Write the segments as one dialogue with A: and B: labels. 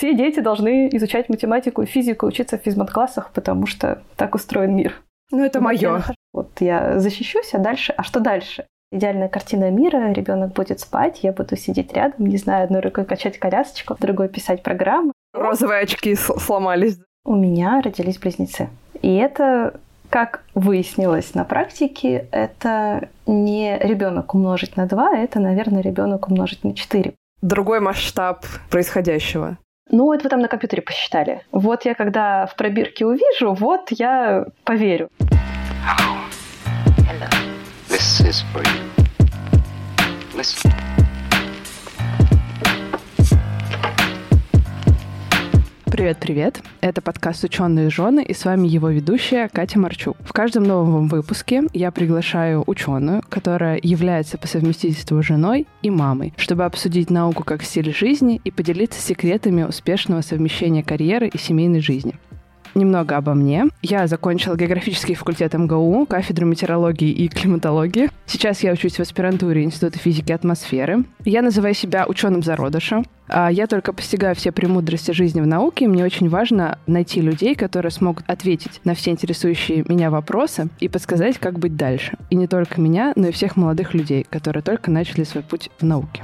A: Все дети должны изучать математику и физику, учиться в физмат-классах, потому что так устроен мир.
B: Ну, это мое.
A: Вот я защищусь, а дальше... А что дальше? Идеальная картина мира, ребенок будет спать, я буду сидеть рядом, не знаю, одной рукой качать колясочку, другой писать программы.
B: Розовые очки сломались.
A: У меня родились близнецы. И это как выяснилось на практике, это не ребенок умножить на 2, это, наверное, ребенок умножить на 4.
B: Другой масштаб происходящего.
A: Ну, это вы там на компьютере посчитали. Вот я когда в пробирке увижу, вот я поверю. Hello. Hello. This is for you. Listen.
B: Привет-привет! Это подкаст «Ученые жены» и с вами его ведущая Катя Марчук. В каждом новом выпуске я приглашаю ученую, которая является по совместительству женой и мамой, чтобы обсудить науку как стиль жизни и поделиться секретами успешного совмещения карьеры и семейной жизни. Немного обо мне. Я закончила географический факультет МГУ, кафедру метеорологии и климатологии. Сейчас я учусь в аспирантуре Института физики и атмосферы. Я называю себя ученым зародыша. А я только постигаю все премудрости жизни в науке, и мне очень важно найти людей, которые смогут ответить на все интересующие меня вопросы и подсказать, как быть дальше. И не только меня, но и всех молодых людей, которые только начали свой путь в науке.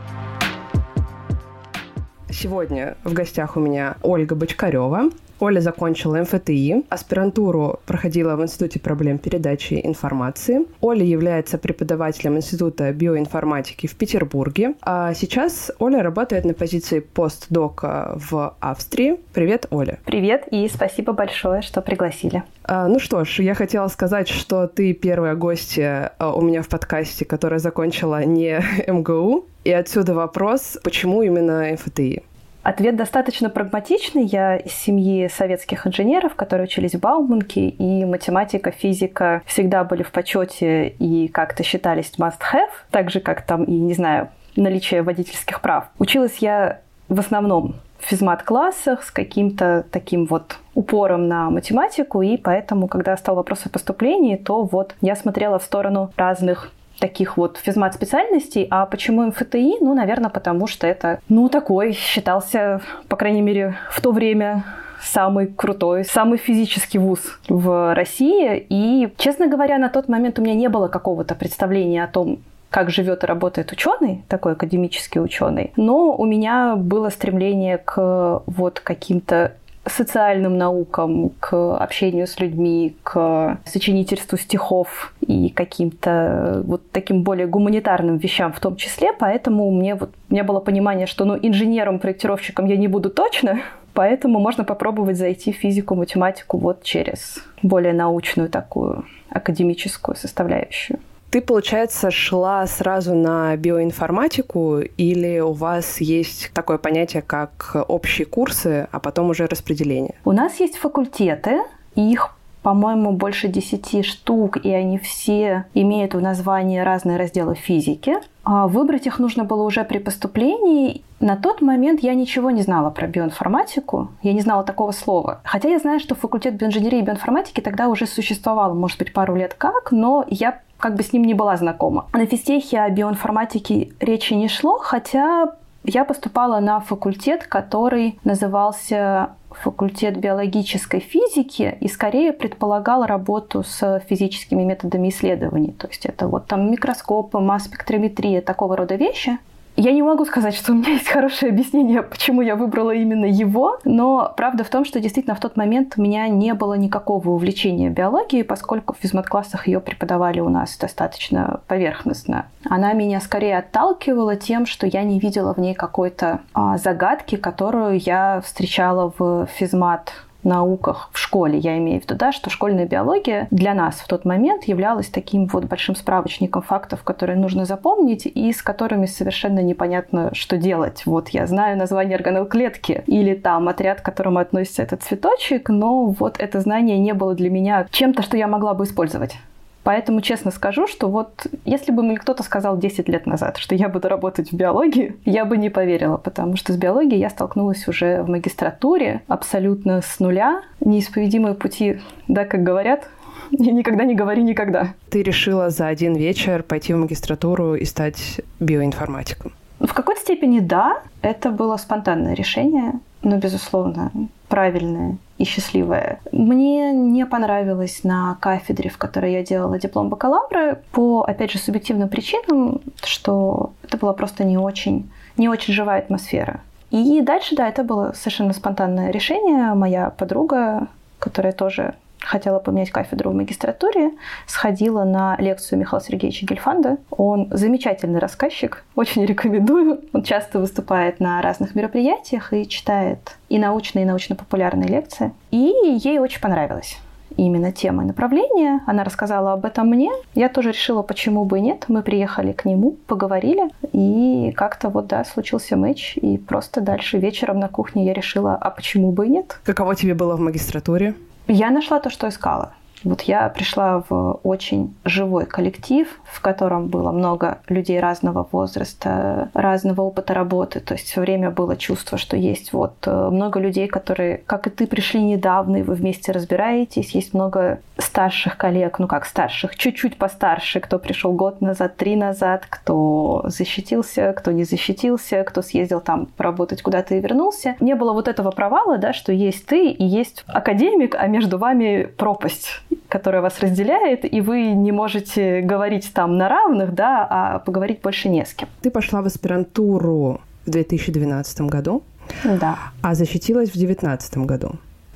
B: Сегодня в гостях у меня Ольга Бочкарева, Оля закончила МФТИ, аспирантуру проходила в Институте проблем передачи информации. Оля является преподавателем Института биоинформатики в Петербурге. А сейчас Оля работает на позиции постдока в Австрии. Привет, Оля.
A: Привет и спасибо большое, что пригласили.
B: А, ну что ж, я хотела сказать, что ты первая гостья а, у меня в подкасте, которая закончила не МГУ. И отсюда вопрос, почему именно МФТИ?
A: Ответ достаточно прагматичный. Я из семьи советских инженеров, которые учились в Бауманке, и математика, физика всегда были в почете и как-то считались must-have, так же, как там и, не знаю, наличие водительских прав. Училась я в основном в физмат-классах с каким-то таким вот упором на математику, и поэтому, когда стал вопрос о поступлении, то вот я смотрела в сторону разных таких вот физмат-специальностей. А почему МФТИ? Ну, наверное, потому что это, ну, такой считался, по крайней мере, в то время самый крутой, самый физический вуз в России. И, честно говоря, на тот момент у меня не было какого-то представления о том, как живет и работает ученый, такой академический ученый. Но у меня было стремление к вот каким-то социальным наукам, к общению с людьми, к сочинительству стихов и каким-то вот таким более гуманитарным вещам в том числе. Поэтому мне вот у меня было понимание, что ну, инженером-проектировщиком я не буду точно, поэтому можно попробовать зайти в физику, математику вот через более научную такую академическую составляющую.
B: Ты, получается, шла сразу на биоинформатику или у вас есть такое понятие, как общие курсы, а потом уже распределение?
A: У нас есть факультеты, их по-моему, больше десяти штук, и они все имеют в названии разные разделы физики. А выбрать их нужно было уже при поступлении. На тот момент я ничего не знала про биоинформатику, я не знала такого слова. Хотя я знаю, что факультет биоинженерии и биоинформатики тогда уже существовал, может быть, пару лет как, но я как бы с ним не была знакома. На физтехе о биоинформатике речи не шло, хотя я поступала на факультет, который назывался факультет биологической физики и скорее предполагал работу с физическими методами исследований. То есть это вот там микроскопы, масс-спектрометрия, такого рода вещи. Я не могу сказать, что у меня есть хорошее объяснение, почему я выбрала именно его, но правда в том, что действительно в тот момент у меня не было никакого увлечения биологией, поскольку в физмат-классах ее преподавали у нас достаточно поверхностно. Она меня скорее отталкивала тем, что я не видела в ней какой-то а, загадки, которую я встречала в физмат науках в школе. Я имею в виду, да, что школьная биология для нас в тот момент являлась таким вот большим справочником фактов, которые нужно запомнить и с которыми совершенно непонятно, что делать. Вот я знаю название органелл клетки или там отряд, к которому относится этот цветочек, но вот это знание не было для меня чем-то, что я могла бы использовать. Поэтому честно скажу, что вот если бы мне кто-то сказал 10 лет назад, что я буду работать в биологии, я бы не поверила, потому что с биологией я столкнулась уже в магистратуре абсолютно с нуля. Неисповедимые пути, да, как говорят, и никогда не говори никогда.
B: Ты решила за один вечер пойти в магистратуру и стать биоинформатиком?
A: В какой-то степени да, это было спонтанное решение. ну, безусловно, правильное и счастливое. Мне не понравилось на кафедре, в которой я делала диплом бакалавра, по, опять же, субъективным причинам, что это была просто не очень, не очень живая атмосфера. И дальше, да, это было совершенно спонтанное решение. Моя подруга, которая тоже хотела поменять кафедру в магистратуре, сходила на лекцию Михаила Сергеевича Гельфанда. Он замечательный рассказчик, очень рекомендую. Он часто выступает на разных мероприятиях и читает и научные, и научно-популярные лекции. И ей очень понравилось именно тема и направление. Она рассказала об этом мне. Я тоже решила, почему бы и нет. Мы приехали к нему, поговорили, и как-то вот, да, случился матч. И просто дальше вечером на кухне я решила, а почему бы и нет.
B: Каково тебе было в магистратуре?
A: Я нашла то, что искала. Вот я пришла в очень живой коллектив, в котором было много людей разного возраста, разного опыта работы. То есть все время было чувство, что есть вот э, много людей, которые, как и ты, пришли недавно, и вы вместе разбираетесь. Есть много старших коллег, ну как старших, чуть-чуть постарше, кто пришел год назад, три назад, кто защитился, кто не защитился, кто съездил там поработать куда-то и вернулся. Не было вот этого провала, да, что есть ты и есть академик, а между вами пропасть которая вас разделяет, и вы не можете говорить там на равных, да, а поговорить больше не с кем.
B: Ты пошла в аспирантуру в 2012 году,
A: да.
B: а защитилась в 2019 году.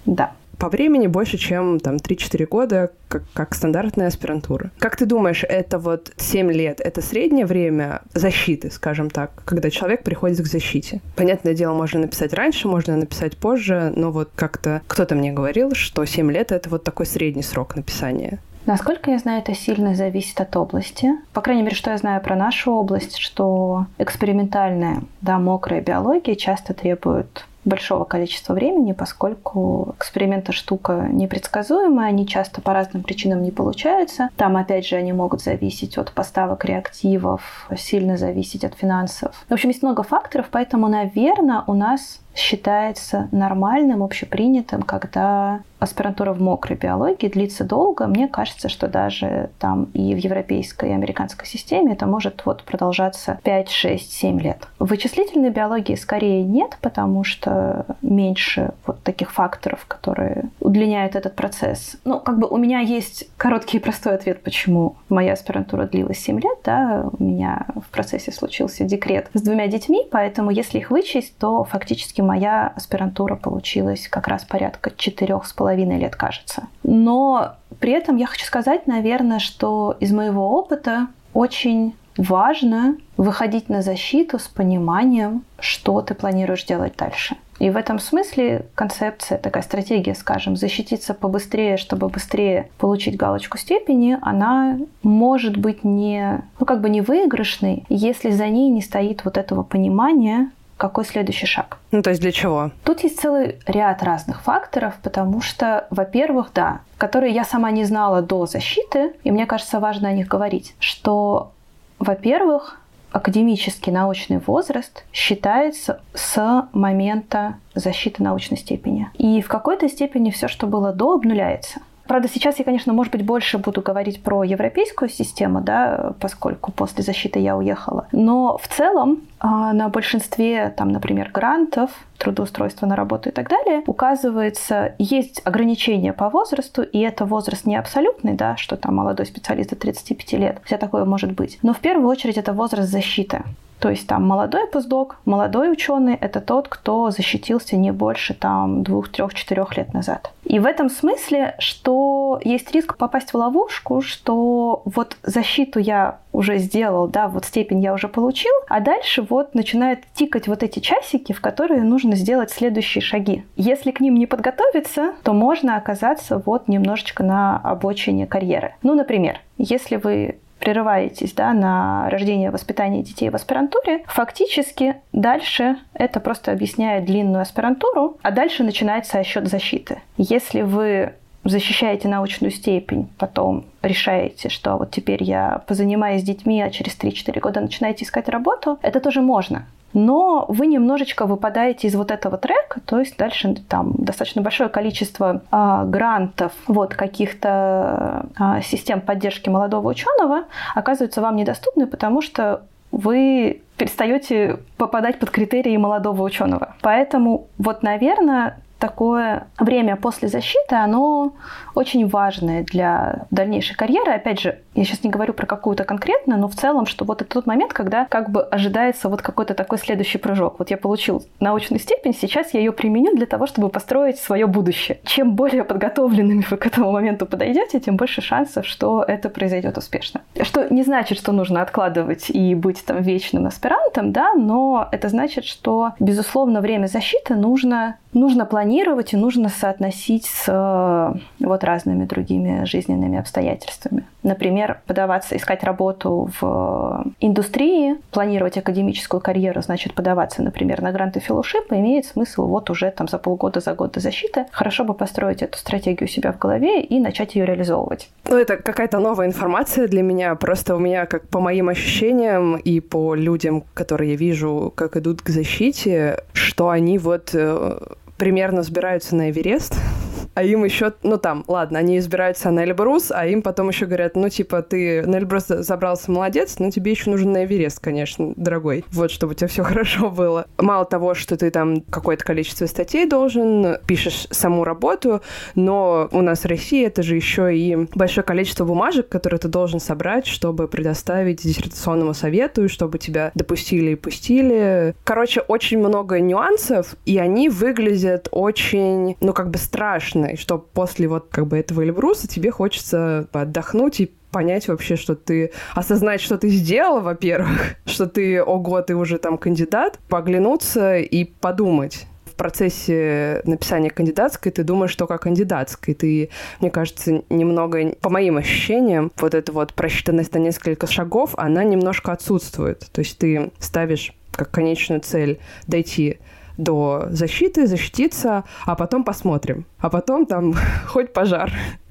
A: Да
B: по времени больше, чем там 3-4 года, как, как стандартная аспирантура. Как ты думаешь, это вот 7 лет, это среднее время защиты, скажем так, когда человек приходит к защите? Понятное дело, можно написать раньше, можно написать позже, но вот как-то кто-то мне говорил, что 7 лет — это вот такой средний срок написания.
A: Насколько я знаю, это сильно зависит от области. По крайней мере, что я знаю про нашу область, что экспериментальная, да, мокрая биология часто требует большого количества времени, поскольку эксперименты штука непредсказуемая, они часто по разным причинам не получаются. Там, опять же, они могут зависеть от поставок реактивов, сильно зависеть от финансов. В общем, есть много факторов, поэтому, наверное, у нас считается нормальным, общепринятым, когда аспирантура в мокрой биологии длится долго. Мне кажется, что даже там и в европейской, и американской системе это может вот продолжаться 5, 6, 7 лет. В вычислительной биологии скорее нет, потому что меньше вот таких факторов, которые удлиняют этот процесс. Ну, как бы у меня есть короткий и простой ответ, почему моя аспирантура длилась 7 лет. Да? У меня в процессе случился декрет с двумя детьми, поэтому если их вычесть, то фактически моя аспирантура получилась как раз порядка четырех с половиной лет, кажется. Но при этом я хочу сказать, наверное, что из моего опыта очень важно выходить на защиту с пониманием, что ты планируешь делать дальше. И в этом смысле концепция, такая стратегия, скажем, защититься побыстрее, чтобы быстрее получить галочку степени, она может быть не, ну, как бы не выигрышной, если за ней не стоит вот этого понимания, какой следующий шаг.
B: Ну, то есть для чего?
A: Тут есть целый ряд разных факторов, потому что, во-первых, да, которые я сама не знала до защиты, и мне кажется, важно о них говорить, что, во-первых, академический научный возраст считается с момента защиты научной степени. И в какой-то степени все, что было до, обнуляется. Правда, сейчас я, конечно, может быть, больше буду говорить про европейскую систему, да, поскольку после защиты я уехала. Но в целом а, на большинстве, там, например, грантов, трудоустройства на работу и так далее, указывается, есть ограничения по возрасту, и это возраст не абсолютный, да, что там молодой специалист до 35 лет, все такое может быть. Но в первую очередь это возраст защиты. То есть там молодой постдок, молодой ученый – это тот, кто защитился не больше там двух, трех, четырех лет назад. И в этом смысле, что есть риск попасть в ловушку, что вот защиту я уже сделал, да, вот степень я уже получил, а дальше вот начинают тикать вот эти часики, в которые нужно сделать следующие шаги. Если к ним не подготовиться, то можно оказаться вот немножечко на обочине карьеры. Ну, например, если вы прерываетесь да, на рождение воспитание детей в аспирантуре, фактически дальше это просто объясняет длинную аспирантуру, а дальше начинается отсчет защиты. Если вы защищаете научную степень, потом решаете, что вот теперь я позанимаюсь с детьми, а через 3-4 года начинаете искать работу, это тоже можно но вы немножечко выпадаете из вот этого трека, то есть дальше там достаточно большое количество а, грантов, вот каких-то а, систем поддержки молодого ученого оказываются вам недоступны, потому что вы перестаете попадать под критерии молодого ученого. Поэтому вот, наверное, такое время после защиты, оно очень важное для дальнейшей карьеры. Опять же, я сейчас не говорю про какую-то конкретно, но в целом, что вот это тот момент, когда как бы ожидается вот какой-то такой следующий прыжок. Вот я получил научную степень, сейчас я ее применю для того, чтобы построить свое будущее. Чем более подготовленными вы к этому моменту подойдете, тем больше шансов, что это произойдет успешно. Что не значит, что нужно откладывать и быть там вечным аспирантом, да, но это значит, что, безусловно, время защиты нужно, нужно планировать и нужно соотносить с э, вот разными другими жизненными обстоятельствами. Например, подаваться, искать работу в индустрии, планировать академическую карьеру, значит, подаваться, например, на гранты фellowship, имеет смысл вот уже там за полгода, за год до защиты. Хорошо бы построить эту стратегию у себя в голове и начать ее реализовывать.
B: Ну, это какая-то новая информация для меня. Просто у меня, как по моим ощущениям и по людям, которые я вижу, как идут к защите, что они вот э, примерно сбираются на Эверест, а им еще, ну там, ладно, они избираются на Эльбрус, а им потом еще говорят, ну типа ты на Эльбрус забрался, молодец, но тебе еще нужен на Эверест, конечно, дорогой. Вот, чтобы у тебя все хорошо было. Мало того, что ты там какое-то количество статей должен, пишешь саму работу, но у нас в России это же еще и большое количество бумажек, которые ты должен собрать, чтобы предоставить диссертационному совету, чтобы тебя допустили и пустили. Короче, очень много нюансов, и они выглядят очень, ну как бы страшно и что после вот как бы этого Эльбруса тебе хочется отдохнуть и понять вообще, что ты... Осознать, что ты сделал, во-первых, что ты, ого, ты уже там кандидат, поглянуться и подумать процессе написания кандидатской ты думаешь только о кандидатской. Ты, мне кажется, немного, по моим ощущениям, вот эта вот просчитанность на несколько шагов, она немножко отсутствует. То есть ты ставишь как конечную цель дойти до защиты, защититься, а потом посмотрим. А потом там хоть пожар.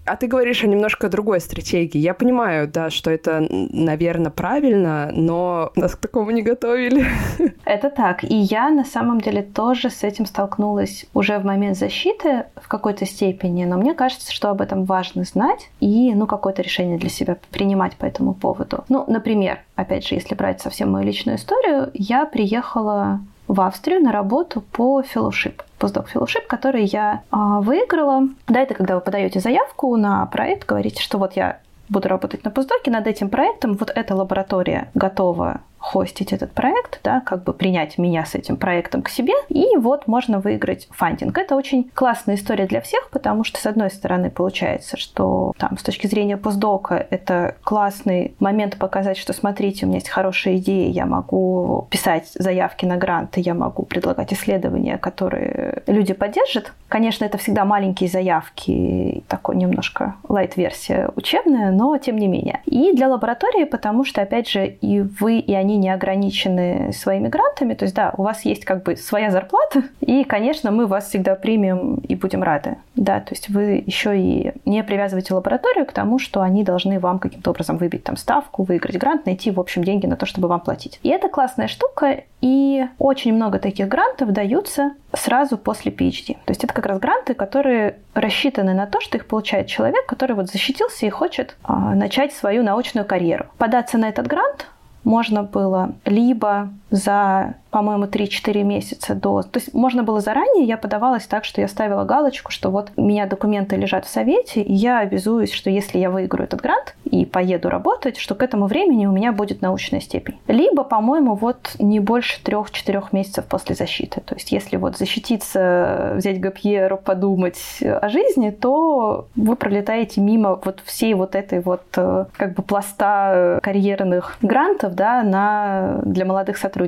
B: А ты говоришь о немножко другой стратегии. Я понимаю, да, что это, наверное, правильно, но нас к такому не готовили.
A: Это так. И я на самом деле тоже с этим столкнулась уже в момент защиты в какой-то степени, но мне кажется, что об этом важно знать и, ну, какое-то решение для себя принимать по этому поводу. Ну, например, опять же, если брать совсем мою личную историю, я приехала в Австрию на работу по фellowship, постдок fellowship, который я а, выиграла. Да, это когда вы подаете заявку на проект, говорите, что вот я буду работать на постдоке над этим проектом, вот эта лаборатория готова хостить этот проект, да, как бы принять меня с этим проектом к себе, и вот можно выиграть фандинг. Это очень классная история для всех, потому что, с одной стороны, получается, что там с точки зрения постдока это классный момент показать, что смотрите, у меня есть хорошая идея, я могу писать заявки на гранты, я могу предлагать исследования, которые люди поддержат. Конечно, это всегда маленькие заявки, такой немножко лайт-версия учебная, но тем не менее. И для лаборатории, потому что, опять же, и вы, и они они не ограничены своими грантами. То есть, да, у вас есть как бы своя зарплата, и, конечно, мы вас всегда примем и будем рады. Да, то есть вы еще и не привязываете лабораторию к тому, что они должны вам каким-то образом выбить там ставку, выиграть грант, найти, в общем, деньги на то, чтобы вам платить. И это классная штука, и очень много таких грантов даются сразу после PhD. То есть это как раз гранты, которые рассчитаны на то, что их получает человек, который вот защитился и хочет а, начать свою научную карьеру. Податься на этот грант можно было либо за по-моему, 3-4 месяца до... То есть можно было заранее, я подавалась так, что я ставила галочку, что вот у меня документы лежат в совете, и я обязуюсь, что если я выиграю этот грант и поеду работать, что к этому времени у меня будет научная степень. Либо, по-моему, вот не больше 3-4 месяцев после защиты. То есть если вот защититься, взять гапьеру, подумать о жизни, то вы пролетаете мимо вот всей вот этой вот э, как бы пласта карьерных грантов да, на... для молодых сотрудников.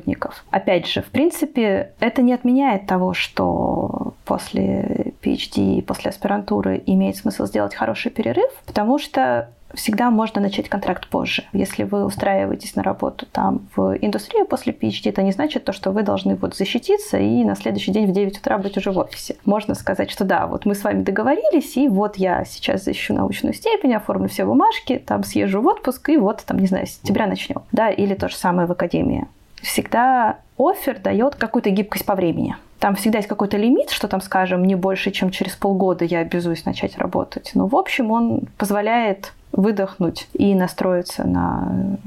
A: Опять опять же, в принципе, это не отменяет того, что после PhD, после аспирантуры имеет смысл сделать хороший перерыв, потому что всегда можно начать контракт позже. Если вы устраиваетесь на работу там в индустрию после PhD, это не значит то, что вы должны вот защититься и на следующий день в 9 утра быть уже в офисе. Можно сказать, что да, вот мы с вами договорились, и вот я сейчас защищу научную степень, оформлю все бумажки, там съезжу в отпуск, и вот там, не знаю, с сентября начнем. Да, или то же самое в академии всегда офер дает какую-то гибкость по времени. Там всегда есть какой-то лимит, что там, скажем, не больше, чем через полгода я обязуюсь начать работать. Но, в общем, он позволяет выдохнуть и настроиться на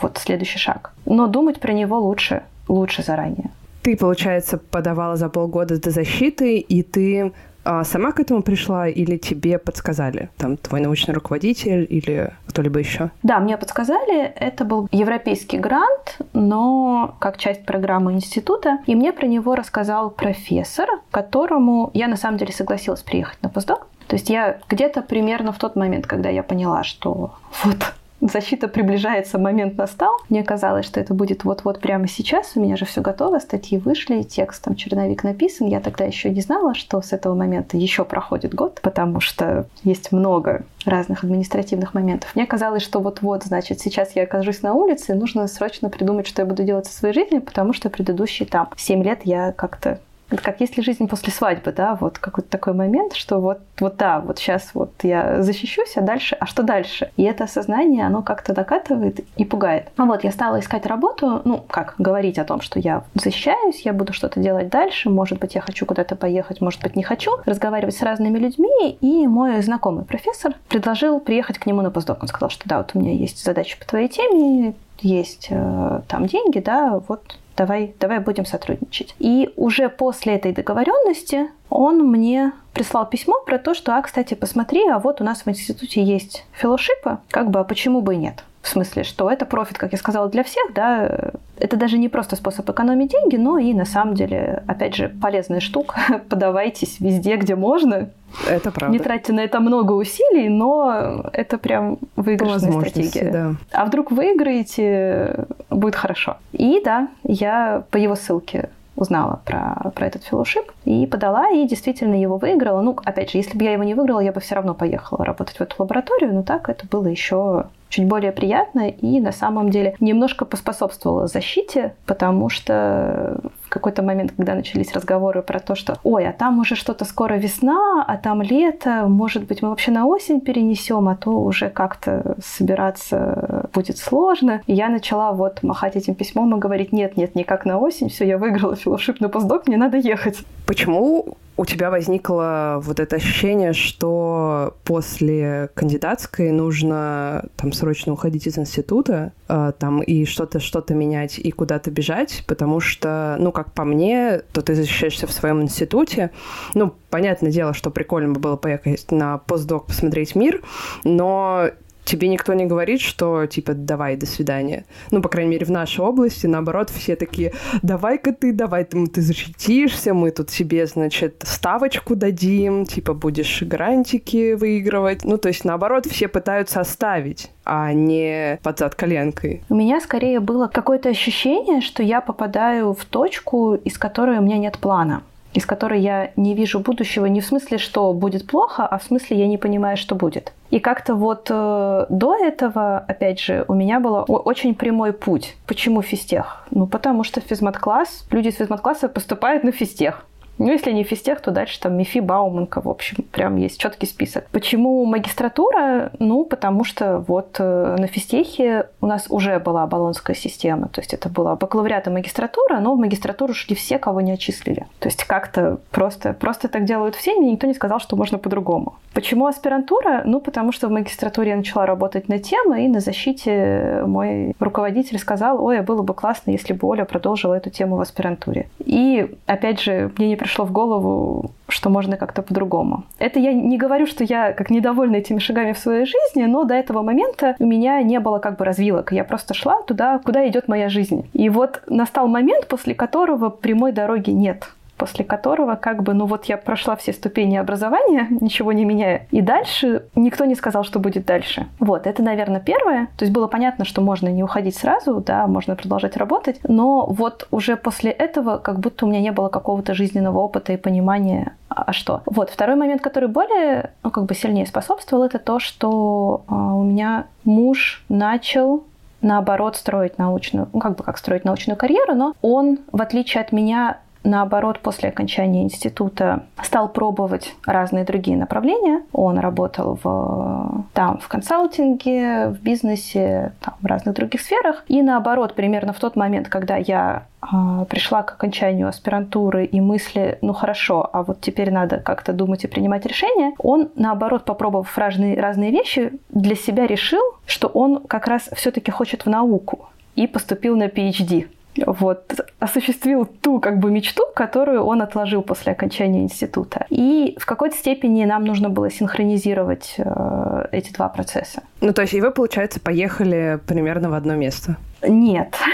A: вот следующий шаг. но думать про него лучше, лучше заранее.
B: Ты, получается, подавала за полгода до защиты, и ты а сама к этому пришла или тебе подсказали? Там твой научный руководитель или кто-либо еще?
A: Да, мне подсказали. Это был европейский грант, но как часть программы института. И мне про него рассказал профессор, которому я на самом деле согласилась приехать на постдок. То есть я где-то примерно в тот момент, когда я поняла, что вот защита приближается, момент настал. Мне казалось, что это будет вот-вот прямо сейчас. У меня же все готово, статьи вышли, текст там черновик написан. Я тогда еще не знала, что с этого момента еще проходит год, потому что есть много разных административных моментов. Мне казалось, что вот-вот, значит, сейчас я окажусь на улице, и нужно срочно придумать, что я буду делать со своей жизнью, потому что предыдущие там 7 лет я как-то это как если жизнь после свадьбы, да, вот какой-то такой момент, что вот, вот да, вот сейчас вот я защищусь, а дальше, а что дальше? И это осознание, оно как-то докатывает и пугает. А вот я стала искать работу, ну, как говорить о том, что я защищаюсь, я буду что-то делать дальше, может быть, я хочу куда-то поехать, может быть, не хочу, разговаривать с разными людьми, и мой знакомый профессор предложил приехать к нему на постдок. Он сказал, что да, вот у меня есть задача по твоей теме, есть э, там деньги, да, вот давай, давай будем сотрудничать. И уже после этой договоренности он мне прислал письмо про то, что, а, кстати, посмотри, а вот у нас в институте есть фellowship, как бы, а почему бы и нет? В смысле, что это профит, как я сказала, для всех, да, это даже не просто способ экономить деньги, но и на самом деле, опять же, полезная штука. Подавайтесь везде, где можно.
B: Это правда.
A: Не тратьте на это много усилий, но это прям выигрышная стратегия.
B: Да.
A: А вдруг выиграете, будет хорошо. И да, я по его ссылке узнала про, про этот фellowship и подала, и действительно его выиграла. Ну, опять же, если бы я его не выиграла, я бы все равно поехала работать в эту лабораторию, но так это было еще чуть более приятно и на самом деле немножко поспособствовало защите, потому что какой-то момент, когда начались разговоры про то, что ой, а там уже что-то скоро весна, а там лето, может быть, мы вообще на осень перенесем, а то уже как-то собираться будет сложно. И я начала вот махать этим письмом и говорить, нет, нет, никак на осень, все, я выиграла филошип на постдок, мне надо ехать.
B: Почему у тебя возникло вот это ощущение, что после кандидатской нужно там срочно уходить из института, э, там и что-то что-то менять и куда-то бежать, потому что, ну, как по мне, то ты защищаешься в своем институте. Ну, понятное дело, что прикольно бы было поехать на постдок посмотреть мир, но тебе никто не говорит, что типа давай, до свидания. Ну, по крайней мере, в нашей области, наоборот, все такие, давай-ка ты, давай ты, ты защитишься, мы тут себе, значит, ставочку дадим, типа будешь грантики выигрывать. Ну, то есть, наоборот, все пытаются оставить а не под зад коленкой.
A: У меня скорее было какое-то ощущение, что я попадаю в точку, из которой у меня нет плана из которой я не вижу будущего не в смысле, что будет плохо, а в смысле я не понимаю, что будет. И как-то вот э, до этого, опять же, у меня был очень прямой путь. Почему физтех? Ну, потому что физмат-класс, люди из физмат-класса поступают на физтех. Ну, если не физтех, то дальше там МИФИ, Бауманка, в общем, прям есть четкий список. Почему магистратура? Ну, потому что вот э, на физтехе у нас уже была баллонская система, то есть это была бакалавриат и магистратура, но в магистратуру шли все, кого не отчислили. То есть как-то просто, просто так делают все, мне никто не сказал, что можно по-другому. Почему аспирантура? Ну, потому что в магистратуре я начала работать на темы, и на защите мой руководитель сказал, ой, было бы классно, если бы Оля продолжила эту тему в аспирантуре. И, опять же, мне не пришло в голову, что можно как-то по-другому. Это я не говорю, что я как недовольна этими шагами в своей жизни, но до этого момента у меня не было как бы развилок. Я просто шла туда, куда идет моя жизнь. И вот настал момент, после которого прямой дороги нет после которого как бы, ну вот я прошла все ступени образования, ничего не меняя, и дальше никто не сказал, что будет дальше. Вот, это, наверное, первое. То есть было понятно, что можно не уходить сразу, да, можно продолжать работать, но вот уже после этого как будто у меня не было какого-то жизненного опыта и понимания, а, а что. Вот, второй момент, который более, ну, как бы сильнее способствовал, это то, что э, у меня муж начал наоборот строить научную, ну как бы как строить научную карьеру, но он, в отличие от меня, наоборот, после окончания института стал пробовать разные другие направления. Он работал в, там в консалтинге, в бизнесе, там, в разных других сферах. И наоборот, примерно в тот момент, когда я э, пришла к окончанию аспирантуры и мысли, ну хорошо, а вот теперь надо как-то думать и принимать решения, он, наоборот, попробовав разные, разные вещи, для себя решил, что он как раз все-таки хочет в науку и поступил на PhD вот, осуществил ту как бы мечту, которую он отложил после окончания института. И в какой-то степени нам нужно было синхронизировать э, эти два процесса.
B: Ну, то есть и вы, получается, поехали примерно в одно место?
A: Нет.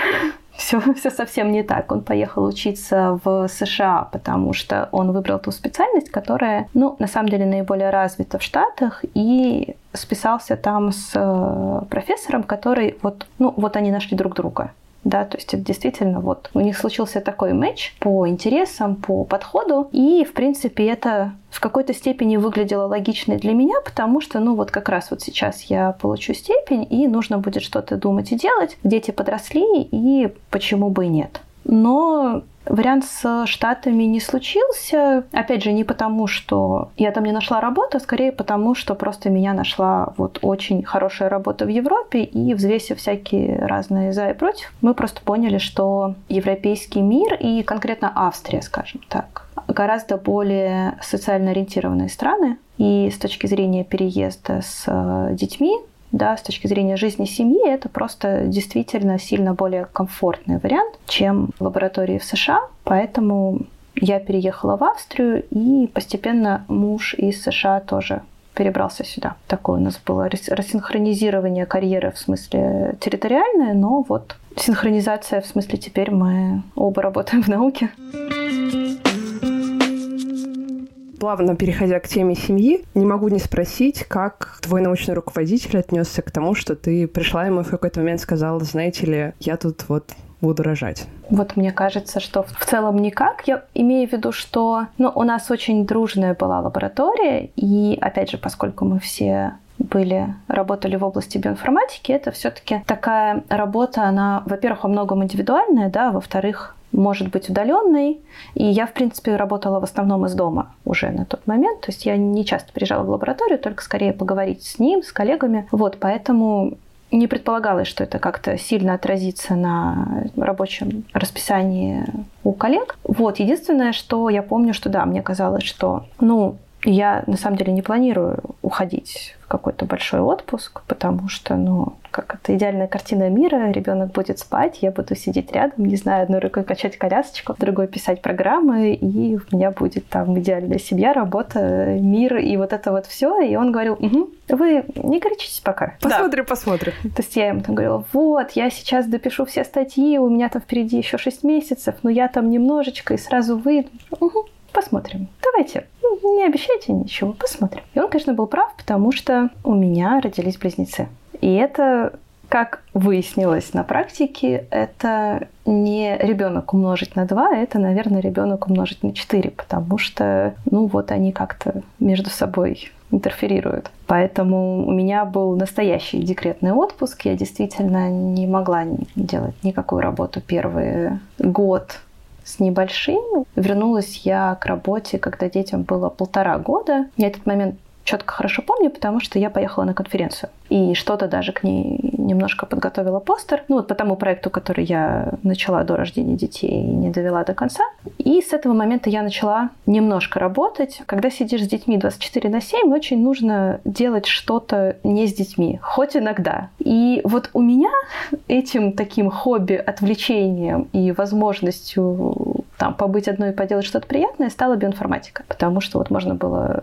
A: Все, все совсем не так. Он поехал учиться в США, потому что он выбрал ту специальность, которая, ну, на самом деле, наиболее развита в Штатах, и списался там с э, профессором, который вот, ну, вот они нашли друг друга да, то есть это действительно вот у них случился такой матч по интересам, по подходу, и, в принципе, это в какой-то степени выглядело логично для меня, потому что, ну, вот как раз вот сейчас я получу степень, и нужно будет что-то думать и делать. Дети подросли, и почему бы и нет. Но Вариант с Штатами не случился. Опять же, не потому, что я там не нашла работу, а скорее потому, что просто меня нашла вот очень хорошая работа в Европе, и взвесив всякие разные за и против, мы просто поняли, что европейский мир и конкретно Австрия, скажем так, гораздо более социально ориентированные страны, и с точки зрения переезда с детьми да, с точки зрения жизни семьи, это просто действительно сильно более комфортный вариант, чем лаборатории в США. Поэтому я переехала в Австрию, и постепенно муж из США тоже перебрался сюда. Такое у нас было рассинхронизирование карьеры в смысле территориальное, но вот синхронизация в смысле теперь мы оба работаем в науке.
B: Плавно переходя к теме семьи, не могу не спросить, как твой научный руководитель отнесся к тому, что ты пришла ему в какой-то момент сказала, знаете ли, я тут вот буду рожать?
A: Вот мне кажется, что в целом никак. Я имею в виду, что ну, у нас очень дружная была лаборатория, и опять же, поскольку мы все были, работали в области биоинформатики, это все-таки такая работа, она, во-первых, во многом индивидуальная, да, во-вторых, может быть удаленной. И я, в принципе, работала в основном из дома уже на тот момент. То есть я не часто приезжала в лабораторию, только скорее поговорить с ним, с коллегами. Вот, поэтому не предполагалось, что это как-то сильно отразится на рабочем расписании у коллег. Вот, единственное, что я помню, что да, мне казалось, что, ну, я на самом деле не планирую уходить в какой-то большой отпуск, потому что, ну, как это идеальная картина мира, ребенок будет спать, я буду сидеть рядом, не знаю, одной рукой качать колясочку, другой писать программы, и у меня будет там идеальная семья, работа, мир и вот это вот все. И он говорил, угу, вы не горячитесь пока.
B: Посмотрим, да. посмотрим.
A: То есть я ему там говорила, вот, я сейчас допишу все статьи, у меня там впереди еще 6 месяцев, но я там немножечко и сразу выйду. Угу, посмотрим. Давайте, ну, не обещайте ничего, посмотрим. И он, конечно, был прав, потому что у меня родились близнецы. И это, как выяснилось на практике, это не ребенок умножить на 2, это, наверное, ребенок умножить на 4, потому что, ну, вот они как-то между собой интерферируют. Поэтому у меня был настоящий декретный отпуск. Я действительно не могла делать никакую работу первый год с небольшим. Вернулась я к работе, когда детям было полтора года. Я этот момент четко хорошо помню, потому что я поехала на конференцию. И что-то даже к ней немножко подготовила постер. Ну, вот по тому проекту, который я начала до рождения детей и не довела до конца. И с этого момента я начала немножко работать. Когда сидишь с детьми 24 на 7, очень нужно делать что-то не с детьми, хоть иногда. И вот у меня этим таким хобби, отвлечением и возможностью там побыть одной и поделать что-то приятное стала биоинформатика. Потому что вот можно было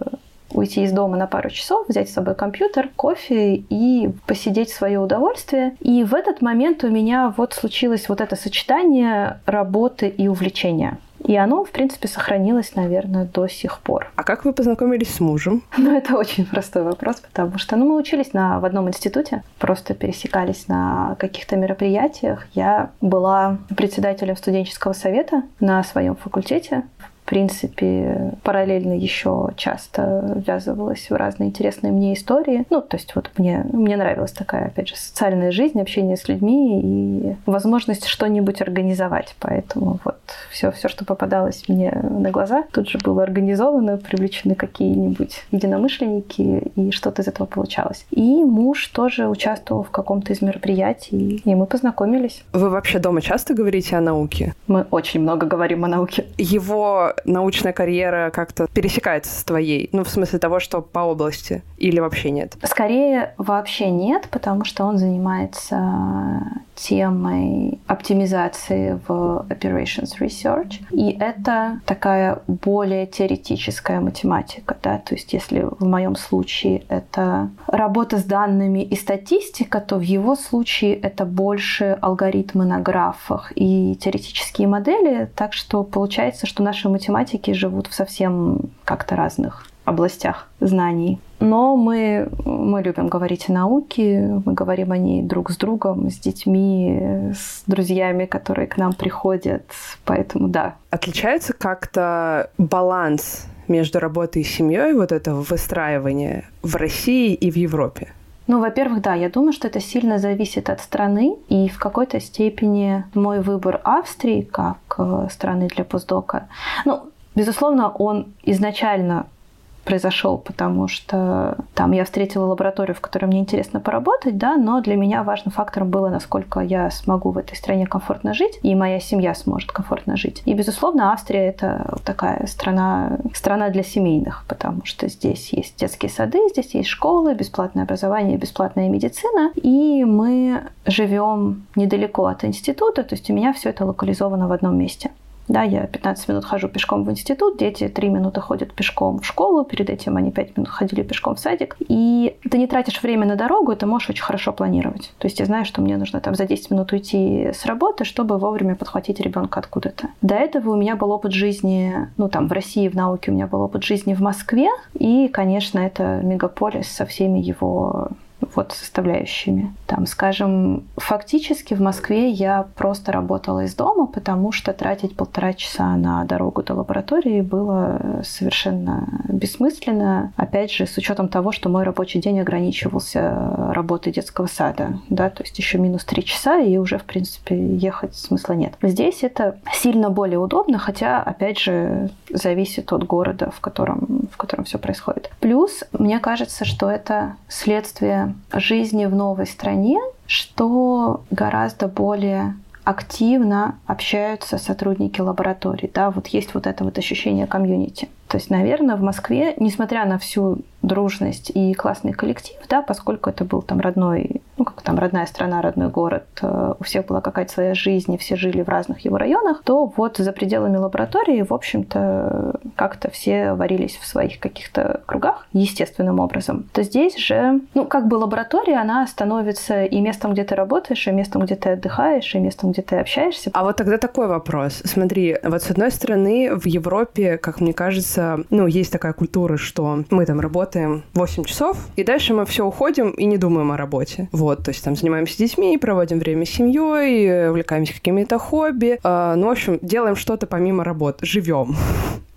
A: уйти из дома на пару часов, взять с собой компьютер, кофе и посидеть в свое удовольствие. И в этот момент у меня вот случилось вот это сочетание работы и увлечения. И оно, в принципе, сохранилось, наверное, до сих пор.
B: А как вы познакомились с мужем?
A: Ну, это очень простой вопрос, потому что ну, мы учились на, в одном институте, просто пересекались на каких-то мероприятиях. Я была председателем студенческого совета на своем факультете в принципе, параллельно еще часто ввязывалась в разные интересные мне истории. Ну, то есть вот мне, мне нравилась такая, опять же, социальная жизнь, общение с людьми и возможность что-нибудь организовать. Поэтому вот все, все, что попадалось мне на глаза, тут же было организовано, привлечены какие-нибудь единомышленники, и что-то из этого получалось. И муж тоже участвовал в каком-то из мероприятий, и мы познакомились.
B: Вы вообще дома часто говорите о науке?
A: Мы очень много говорим о науке.
B: Его научная карьера как-то пересекается с твоей? Ну, в смысле того, что по области? Или вообще нет?
A: Скорее, вообще нет, потому что он занимается темой оптимизации в Operations Research. И это такая более теоретическая математика. Да? То есть если в моем случае это работа с данными и статистика, то в его случае это больше алгоритмы на графах и теоретические модели. Так что получается, что наши математики живут в совсем как-то разных областях знаний. Но мы, мы любим говорить о науке, мы говорим о ней друг с другом, с детьми, с друзьями, которые к нам приходят. Поэтому да.
B: Отличается как-то баланс между работой и семьей, вот это выстраивание в России и в Европе?
A: Ну, во-первых, да, я думаю, что это сильно зависит от страны, и в какой-то степени мой выбор Австрии как э, страны для постдока, ну, безусловно, он изначально произошел, потому что там я встретила лабораторию, в которой мне интересно поработать, да, но для меня важным фактором было, насколько я смогу в этой стране комфортно жить, и моя семья сможет комфортно жить. И, безусловно, Австрия — это такая страна, страна для семейных, потому что здесь есть детские сады, здесь есть школы, бесплатное образование, бесплатная медицина, и мы живем недалеко от института, то есть у меня все это локализовано в одном месте. Да, я 15 минут хожу пешком в институт, дети 3 минуты ходят пешком в школу, перед этим они 5 минут ходили пешком в садик. И ты не тратишь время на дорогу, ты можешь очень хорошо планировать. То есть я знаю, что мне нужно там за 10 минут уйти с работы, чтобы вовремя подхватить ребенка откуда-то. До этого у меня был опыт жизни, ну там в России, в науке у меня был опыт жизни в Москве, и, конечно, это мегаполис со всеми его вот составляющими. Там, скажем, фактически в Москве я просто работала из дома, потому что тратить полтора часа на дорогу до лаборатории было совершенно бессмысленно. Опять же, с учетом того, что мой рабочий день ограничивался работой детского сада, да, то есть еще минус три часа, и уже, в принципе, ехать смысла нет. Здесь это сильно более удобно, хотя, опять же, зависит от города, в котором, в котором все происходит. Плюс, мне кажется, что это следствие жизни в новой стране, что гораздо более активно общаются сотрудники лабораторий. Да, вот есть вот это вот ощущение комьюнити. То есть, наверное, в Москве, несмотря на всю дружность и классный коллектив, да, поскольку это был там родной, ну как там родная страна, родной город, э, у всех была какая-то своя жизнь, и все жили в разных его районах, то вот за пределами лаборатории, в общем-то, как-то все варились в своих каких-то кругах естественным образом. То здесь же, ну как бы лаборатория, она становится и местом, где ты работаешь, и местом, где ты отдыхаешь, и местом, где ты общаешься.
B: А вот тогда такой вопрос. Смотри, вот с одной стороны, в Европе, как мне кажется, ну, есть такая культура, что мы там работаем 8 часов, и дальше мы все уходим и не думаем о работе. Вот, то есть там занимаемся детьми, проводим время с семьей, увлекаемся какими-то хобби. Э, ну, в общем, делаем что-то помимо работы, живем.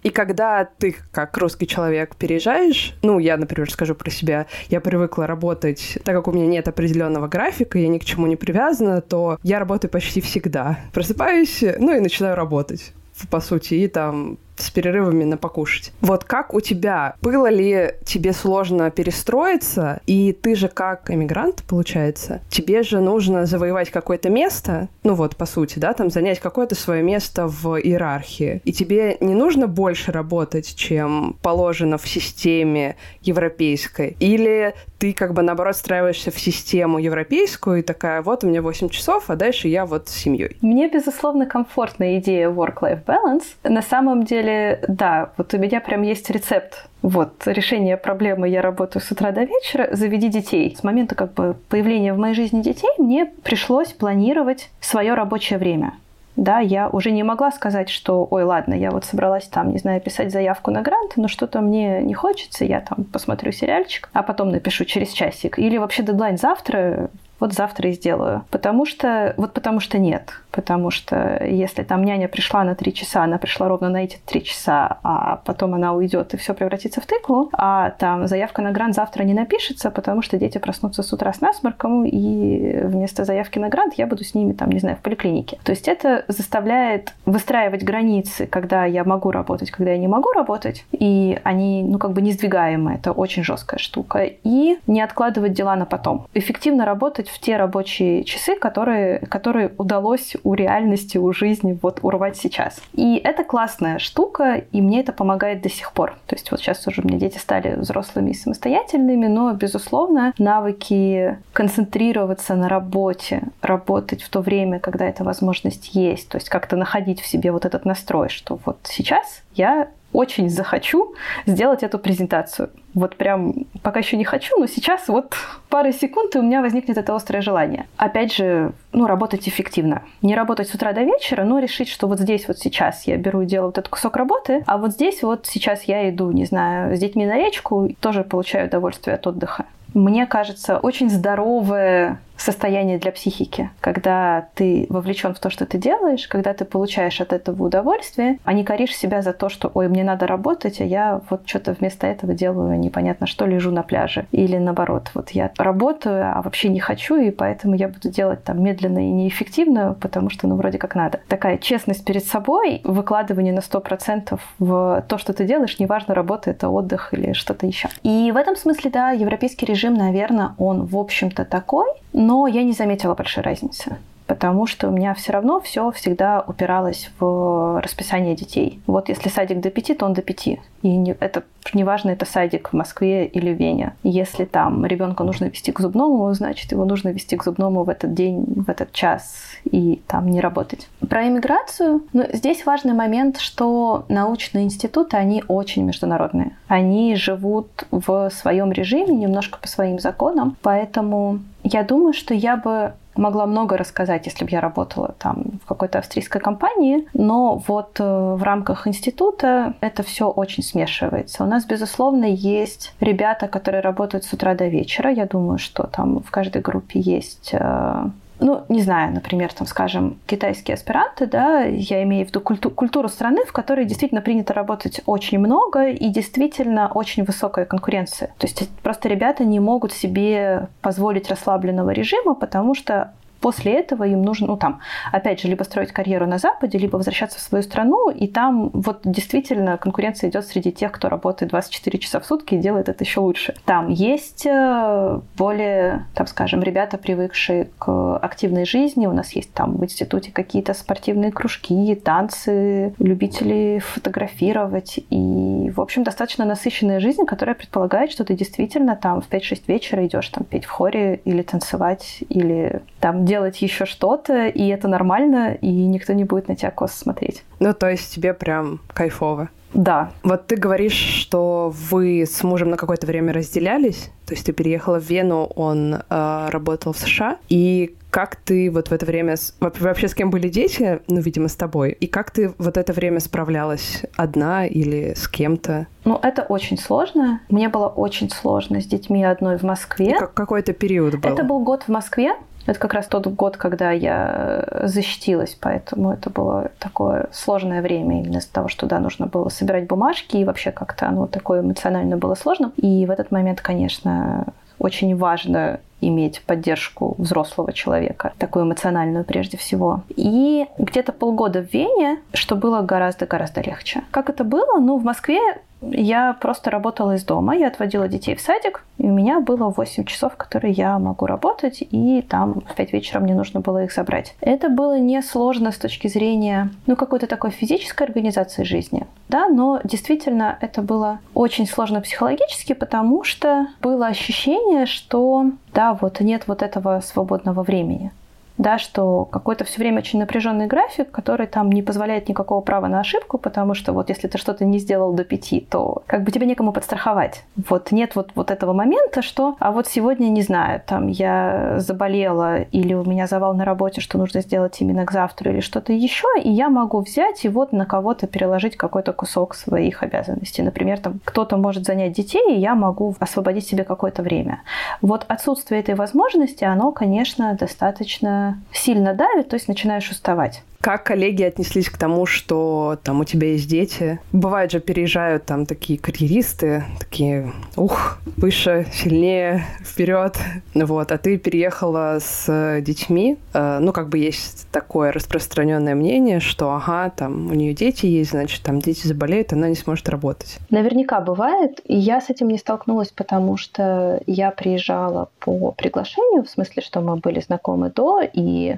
B: И когда ты, как русский человек, переезжаешь, ну, я, например, скажу про себя, я привыкла работать, так как у меня нет определенного графика, я ни к чему не привязана, то я работаю почти всегда. Просыпаюсь, ну, и начинаю работать по сути, и там с перерывами на покушать. Вот как у тебя? Было ли тебе сложно перестроиться? И ты же как эмигрант, получается, тебе же нужно завоевать какое-то место, ну вот, по сути, да, там занять какое-то свое место в иерархии. И тебе не нужно больше работать, чем положено в системе европейской? Или ты как бы наоборот встраиваешься в систему европейскую и такая, вот у меня 8 часов, а дальше я вот с семьей.
A: Мне, безусловно, комфортная идея work-life balance. На самом деле деле, да, вот у меня прям есть рецепт. Вот, решение проблемы «я работаю с утра до вечера, заведи детей». С момента как бы появления в моей жизни детей мне пришлось планировать свое рабочее время. Да, я уже не могла сказать, что, ой, ладно, я вот собралась там, не знаю, писать заявку на грант, но что-то мне не хочется, я там посмотрю сериальчик, а потом напишу через часик. Или вообще дедлайн завтра, вот завтра и сделаю. Потому что, вот потому что нет. Потому что если там няня пришла на три часа, она пришла ровно на эти три часа, а потом она уйдет и все превратится в тыкву, а там заявка на грант завтра не напишется, потому что дети проснутся с утра с насморком, и вместо заявки на грант я буду с ними там, не знаю, в поликлинике. То есть это заставляет выстраивать границы, когда я могу работать, когда я не могу работать, и они, ну, как бы не сдвигаемые, это очень жесткая штука, и не откладывать дела на потом. Эффективно работать в те рабочие часы, которые, которые удалось у реальности, у жизни вот урвать сейчас. И это классная штука, и мне это помогает до сих пор. То есть вот сейчас уже у меня дети стали взрослыми и самостоятельными, но, безусловно, навыки концентрироваться на работе, работать в то время, когда эта возможность есть, то есть как-то находить в себе вот этот настрой, что вот сейчас я очень захочу сделать эту презентацию. Вот прям пока еще не хочу, но сейчас вот пары секунд, и у меня возникнет это острое желание. Опять же, ну, работать эффективно. Не работать с утра до вечера, но решить, что вот здесь вот сейчас я беру и делаю вот этот кусок работы, а вот здесь вот сейчас я иду, не знаю, с детьми на речку, тоже получаю удовольствие от отдыха мне кажется, очень здоровое состояние для психики, когда ты вовлечен в то, что ты делаешь, когда ты получаешь от этого удовольствие, а не коришь себя за то, что «Ой, мне надо работать, а я вот что-то вместо этого делаю непонятно что, лежу на пляже». Или наоборот, вот я работаю, а вообще не хочу, и поэтому я буду делать там медленно и неэффективно, потому что, ну, вроде как надо. Такая честность перед собой, выкладывание на 100% в то, что ты делаешь, неважно, работа это отдых или что-то еще. И в этом смысле, да, европейский режим, наверное, он, в общем-то, такой, но я не заметила большой разницы потому что у меня все равно все всегда упиралось в расписание детей. Вот если садик до пяти, то он до пяти. И не, это неважно, это садик в Москве или в Вене. Если там ребенка нужно вести к зубному, значит, его нужно вести к зубному в этот день, в этот час и там не работать. Про иммиграцию. Ну, здесь важный момент, что научные институты, они очень международные. Они живут в своем режиме, немножко по своим законам, поэтому я думаю, что я бы могла много рассказать, если бы я работала там в какой-то австрийской компании, но вот э, в рамках института это все очень смешивается. У нас, безусловно, есть ребята, которые работают с утра до вечера. Я думаю, что там в каждой группе есть э, ну, не знаю, например, там, скажем, китайские аспиранты, да, я имею в виду культу- культуру страны, в которой действительно принято работать очень много и действительно очень высокая конкуренция. То есть просто ребята не могут себе позволить расслабленного режима, потому что После этого им нужно, ну там, опять же, либо строить карьеру на Западе, либо возвращаться в свою страну, и там вот действительно конкуренция идет среди тех, кто работает 24 часа в сутки и делает это еще лучше. Там есть э, более, там, скажем, ребята, привыкшие к активной жизни, у нас есть там в институте какие-то спортивные кружки, танцы, любители фотографировать, и, в общем, достаточно насыщенная жизнь, которая предполагает, что ты действительно там в 5-6 вечера идешь там петь в хоре или танцевать, или там делать еще что-то, и это нормально, и никто не будет на тебя косо смотреть.
B: Ну, то есть тебе прям кайфово.
A: Да.
B: Вот ты говоришь, что вы с мужем на какое-то время разделялись, то есть ты переехала в Вену, он э, работал в США, и как ты вот в это время... Вообще с кем были дети? Ну, видимо, с тобой. И как ты вот это время справлялась? Одна или с кем-то?
A: Ну, это очень сложно. Мне было очень сложно с детьми одной в Москве.
B: Как, какой-то период был?
A: Это был год в Москве. Это как раз тот год, когда я защитилась, поэтому это было такое сложное время именно из-за того, что да, нужно было собирать бумажки, и вообще как-то оно такое эмоционально было сложно. И в этот момент, конечно, очень важно иметь поддержку взрослого человека, такую эмоциональную прежде всего. И где-то полгода в Вене, что было гораздо-гораздо легче. Как это было? Ну, в Москве я просто работала из дома, я отводила детей в садик, и у меня было 8 часов, которые я могу работать, и там в 5 вечера мне нужно было их забрать. Это было несложно с точки зрения, ну, какой-то такой физической организации жизни, да, но действительно это было очень сложно психологически, потому что было ощущение, что, да, вот нет вот этого свободного времени да, что какой-то все время очень напряженный график, который там не позволяет никакого права на ошибку, потому что вот если ты что-то не сделал до пяти, то как бы тебе некому подстраховать. Вот нет вот, вот этого момента, что, а вот сегодня, не знаю, там я заболела или у меня завал на работе, что нужно сделать именно к завтра или что-то еще, и я могу взять и вот на кого-то переложить какой-то кусок своих обязанностей. Например, там кто-то может занять детей, и я могу освободить себе какое-то время. Вот отсутствие этой возможности, оно, конечно, достаточно довольно сильно давит, то есть начинаешь уставать.
B: Как коллеги отнеслись к тому, что там у тебя есть дети? Бывает же, переезжают там такие карьеристы, такие, ух, выше, сильнее, вперед. Вот, а ты переехала с детьми. Э, ну, как бы есть такое распространенное мнение, что, ага, там у нее дети есть, значит, там дети заболеют, она не сможет работать.
A: Наверняка бывает. И я с этим не столкнулась, потому что я приезжала по приглашению, в смысле, что мы были знакомы до, и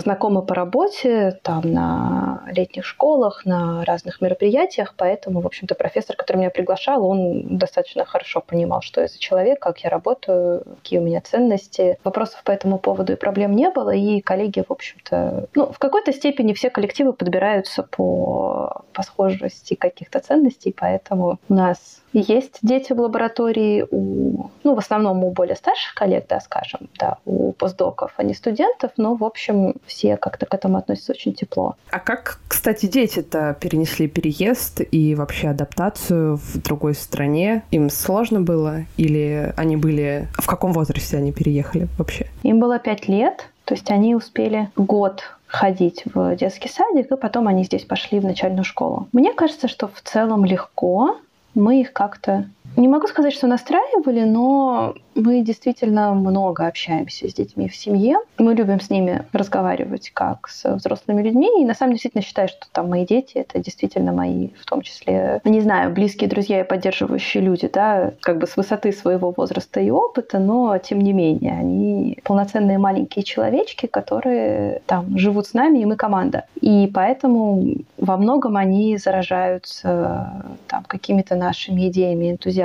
A: знакомы по работе, там на летних школах, на разных мероприятиях, поэтому, в общем-то, профессор, который меня приглашал, он достаточно хорошо понимал, что я за человек, как я работаю, какие у меня ценности. Вопросов по этому поводу и проблем не было, и коллеги, в общем-то, ну, в какой-то степени все коллективы подбираются по, по схожести каких-то ценностей, поэтому у нас есть дети в лаборатории у, ну, в основном у более старших коллег, да, скажем, да, у постдоков, а не студентов, но, в общем, все как-то к этому относятся очень тепло.
B: А как, кстати, дети-то перенесли переезд и вообще адаптацию в другой стране? Им сложно было? Или они были... В каком возрасте они переехали вообще?
A: Им было пять лет, то есть они успели год ходить в детский садик, и потом они здесь пошли в начальную школу. Мне кажется, что в целом легко, мы их как-то не могу сказать, что настраивали, но мы действительно много общаемся с детьми в семье. Мы любим с ними разговаривать как с взрослыми людьми. И на самом деле действительно считаю, что там мои дети — это действительно мои, в том числе, не знаю, близкие друзья и поддерживающие люди, да, как бы с высоты своего возраста и опыта, но тем не менее они полноценные маленькие человечки, которые там живут с нами, и мы команда. И поэтому во многом они заражаются там какими-то нашими идеями, энтузиазмом.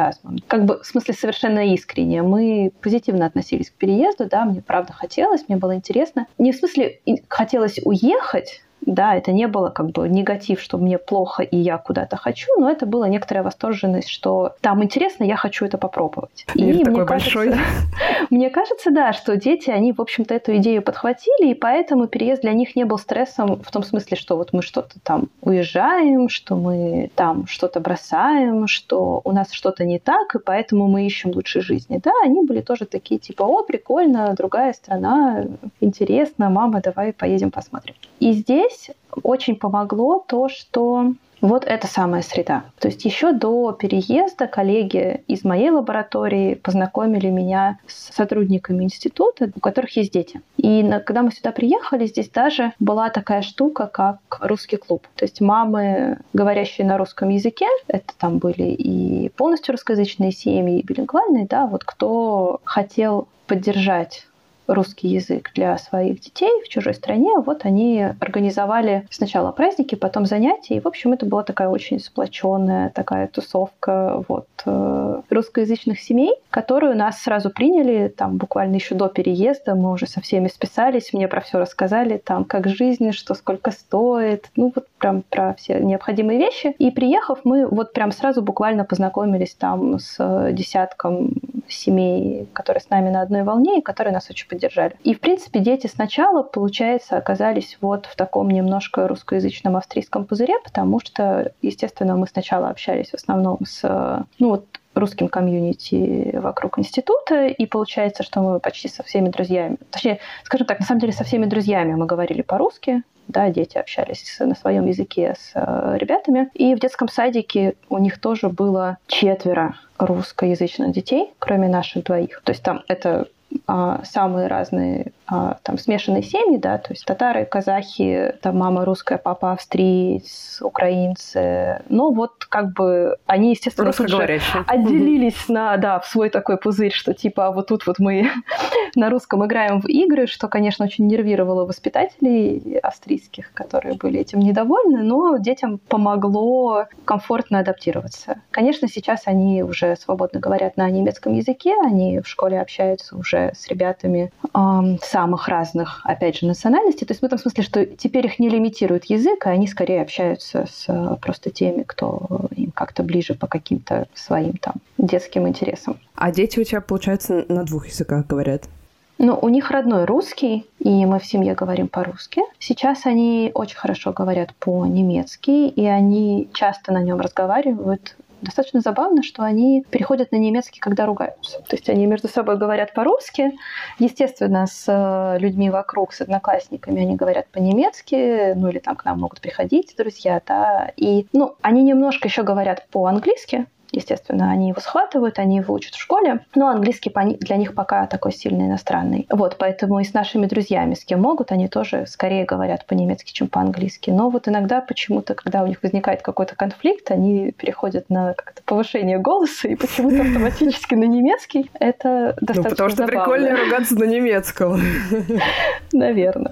A: Как бы в смысле совершенно искренне. Мы позитивно относились к переезду, да, мне правда хотелось, мне было интересно. Не в смысле хотелось уехать, да, это не было как бы негатив, что мне плохо и я куда-то хочу, но это была некоторая восторженность, что там интересно, я хочу это попробовать.
B: Мир и такой мне большой. Кажется,
A: мне кажется, да, что дети, они, в общем-то, эту идею подхватили, и поэтому переезд для них не был стрессом в том смысле, что вот мы что-то там уезжаем, что мы там что-то бросаем, что у нас что-то не так, и поэтому мы ищем лучшей жизни. Да, они были тоже такие, типа, о, прикольно, другая страна, интересно, мама, давай поедем посмотрим. И здесь очень помогло то, что вот эта самая среда. То есть еще до переезда коллеги из моей лаборатории познакомили меня с сотрудниками института, у которых есть дети. И когда мы сюда приехали, здесь даже была такая штука, как русский клуб. То есть мамы, говорящие на русском языке, это там были и полностью русскоязычные семьи, и билингвальные, да, вот кто хотел поддержать русский язык для своих детей в чужой стране, вот они организовали сначала праздники, потом занятия, и, в общем, это была такая очень сплоченная такая тусовка вот э, русскоязычных семей, которую нас сразу приняли, там буквально еще до переезда, мы уже со всеми списались, мне про все рассказали, там, как жизнь, что сколько стоит, ну вот прям про все необходимые вещи. И приехав, мы вот прям сразу буквально познакомились там с десятком семей, которые с нами на одной волне и которые нас очень поддержали. И, в принципе, дети сначала, получается, оказались вот в таком немножко русскоязычном австрийском пузыре, потому что, естественно, мы сначала общались в основном с, ну вот, русским комьюнити вокруг института, и получается, что мы почти со всеми друзьями, точнее, скажем так, на самом деле со всеми друзьями мы говорили по-русски, да, дети общались на своем языке с э, ребятами. И в детском садике у них тоже было четверо русскоязычных детей, кроме наших двоих. То есть там это а, самые разные там смешанные семьи, да, то есть татары, казахи, там мама русская, папа австриец, украинцы. Ну вот как бы они, естественно, тут же отделились на, да, в свой такой пузырь, что типа вот тут вот мы на русском играем в игры, что, конечно, очень нервировало воспитателей австрийских, которые были этим недовольны, но детям помогло комфортно адаптироваться. Конечно, сейчас они уже свободно говорят на немецком языке, они в школе общаются уже с ребятами э, самых разных, опять же, национальностей. То есть в этом смысле, что теперь их не лимитирует язык, а они скорее общаются с э, просто теми, кто им как-то ближе по каким-то своим там детским интересам.
B: А дети у тебя, получается, на двух языках говорят?
A: Ну, у них родной русский, и мы в семье говорим по-русски. Сейчас они очень хорошо говорят по-немецки, и они часто на нем разговаривают достаточно забавно, что они переходят на немецкий, когда ругаются. То есть они между собой говорят по-русски. Естественно, с э, людьми вокруг, с одноклассниками они говорят по-немецки, ну или там к нам могут приходить друзья, да. И, ну, они немножко еще говорят по-английски, Естественно, они его схватывают, они его учат в школе, но английский для них пока такой сильно иностранный. Вот, поэтому и с нашими друзьями, с кем могут, они тоже скорее говорят по-немецки, чем по-английски. Но вот иногда почему-то, когда у них возникает какой-то конфликт, они переходят на как-то повышение голоса и почему-то автоматически на немецкий. Это достаточно
B: Ну, потому что прикольно ругаться на немецком.
A: Наверное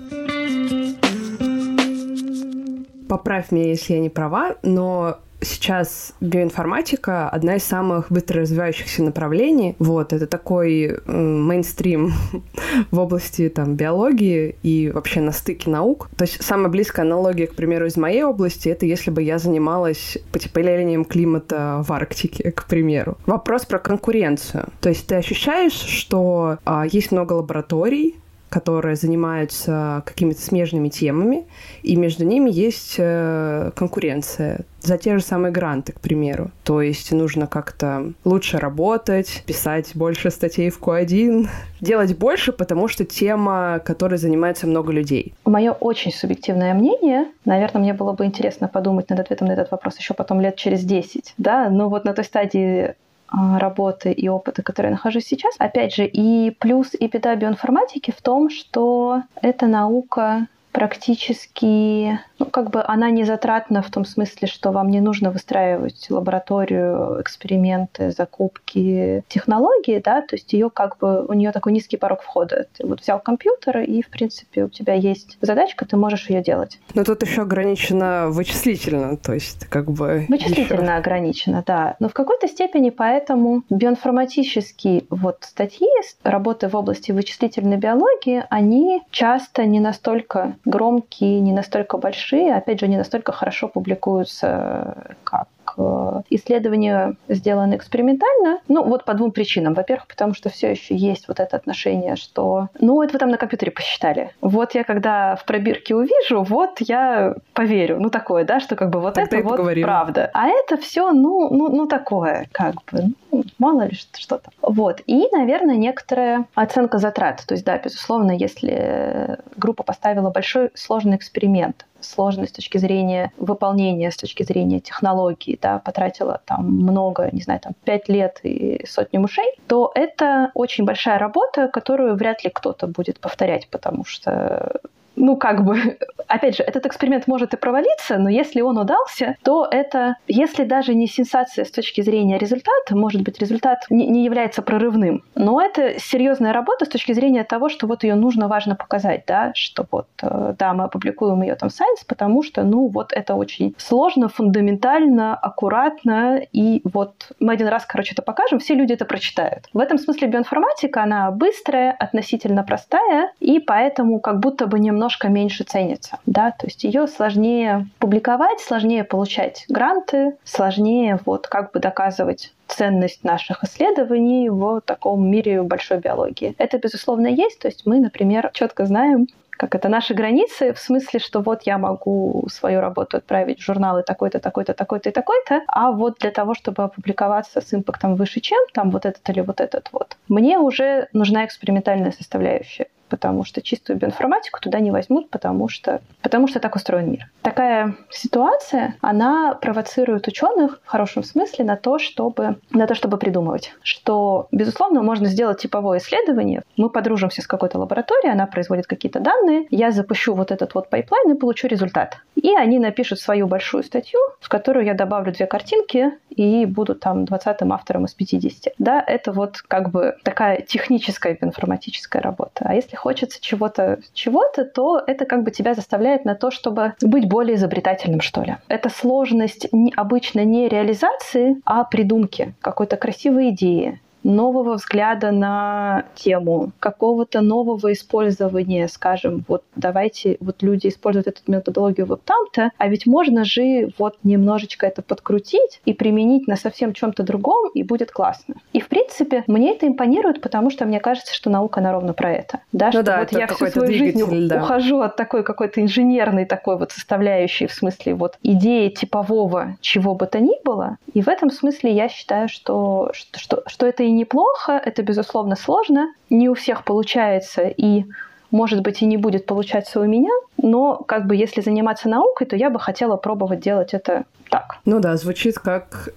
B: поправь меня, если я не права, но сейчас биоинформатика одна из самых быстро развивающихся направлений. Вот, это такой э, мейнстрим в области там, биологии и вообще на стыке наук. То есть самая близкая аналогия, к примеру, из моей области, это если бы я занималась потеплением климата в Арктике, к примеру. Вопрос про конкуренцию. То есть ты ощущаешь, что а, есть много лабораторий, которые занимаются какими-то смежными темами, и между ними есть э, конкуренция за те же самые гранты, к примеру. То есть нужно как-то лучше работать, писать больше статей в Q1, делать больше, потому что тема, которой занимается много людей.
A: Мое очень субъективное мнение, наверное, мне было бы интересно подумать над ответом на этот вопрос еще потом лет через 10, да, но вот на той стадии работы и опыта, который я нахожусь сейчас. Опять же, и плюс и беда биоинформатики в том, что эта наука практически, ну, как бы она не затратна в том смысле, что вам не нужно выстраивать лабораторию, эксперименты, закупки, технологии, да, то есть ее как бы, у нее такой низкий порог входа. Ты вот взял компьютер, и, в принципе, у тебя есть задачка, ты можешь ее делать.
B: Но тут еще ограничено вычислительно, то есть как бы...
A: Вычислительно еще... ограничено, да. Но в какой-то степени поэтому биоинформатические вот статьи, работы в области вычислительной биологии, они часто не настолько громкие, не настолько большие, опять же, не настолько хорошо публикуются, как Э, исследования сделаны экспериментально. Ну, вот по двум причинам. Во-первых, потому что все еще есть вот это отношение, что, ну, это вы там на компьютере посчитали. Вот я когда в пробирке увижу, вот я поверю. Ну, такое, да, что как бы вот Тогда это вот поговорим. правда. А это все, ну, ну, ну, такое, как бы, ну, мало ли что-то. Вот. И, наверное, некоторая оценка затрат. То есть, да, безусловно, если группа поставила большой сложный эксперимент, сложность с точки зрения выполнения, с точки зрения технологии, да, потратила там много, не знаю, там пять лет и сотни мышей, то это очень большая работа, которую вряд ли кто-то будет повторять, потому что ну, как бы, опять же, этот эксперимент может и провалиться, но если он удался, то это, если даже не сенсация с точки зрения результата, может быть, результат не, не является прорывным, но это серьезная работа с точки зрения того, что вот ее нужно важно показать, да, что вот, э, да, мы опубликуем ее там в Science, потому что, ну, вот это очень сложно, фундаментально, аккуратно, и вот мы один раз, короче, это покажем, все люди это прочитают. В этом смысле биоинформатика, она быстрая, относительно простая, и поэтому как будто бы немного немножко меньше ценится. Да? То есть ее сложнее публиковать, сложнее получать гранты, сложнее вот как бы доказывать ценность наших исследований в таком мире большой биологии. Это, безусловно, есть. То есть мы, например, четко знаем, как это наши границы, в смысле, что вот я могу свою работу отправить в журналы такой-то, такой-то, такой-то и такой-то, а вот для того, чтобы опубликоваться с импактом выше, чем там вот этот или вот этот вот, мне уже нужна экспериментальная составляющая потому что чистую биоинформатику туда не возьмут, потому что, потому что так устроен мир. Такая ситуация, она провоцирует ученых в хорошем смысле на то, чтобы, на то, чтобы придумывать, что, безусловно, можно сделать типовое исследование. Мы подружимся с какой-то лабораторией, она производит какие-то данные, я запущу вот этот вот pipeline и получу результат. И они напишут свою большую статью, в которую я добавлю две картинки и буду там 20-м автором из 50. Да, это вот как бы такая техническая информатическая работа. А если хочется чего-то, чего-то, то это как бы тебя заставляет на то, чтобы быть более изобретательным, что ли. Это сложность обычно не реализации, а придумки какой-то красивой идеи, нового взгляда на тему, какого-то нового использования, скажем, вот давайте вот люди используют эту методологию вот там-то, а ведь можно же вот немножечко это подкрутить и применить на совсем чем-то другом, и будет классно. И в принципе, мне это импонирует, потому что мне кажется, что наука, она ровно про это. Да, ну что да, вот я всю свою жизнь да. ухожу от такой какой-то инженерной такой вот составляющей, в смысле вот идеи типового чего бы то ни было. И в этом смысле я считаю, что, что, что, что это и неплохо, это, безусловно, сложно. Не у всех получается, и может быть, и не будет получаться у меня, но как бы если заниматься наукой, то я бы хотела пробовать делать это так.
B: Ну да, звучит как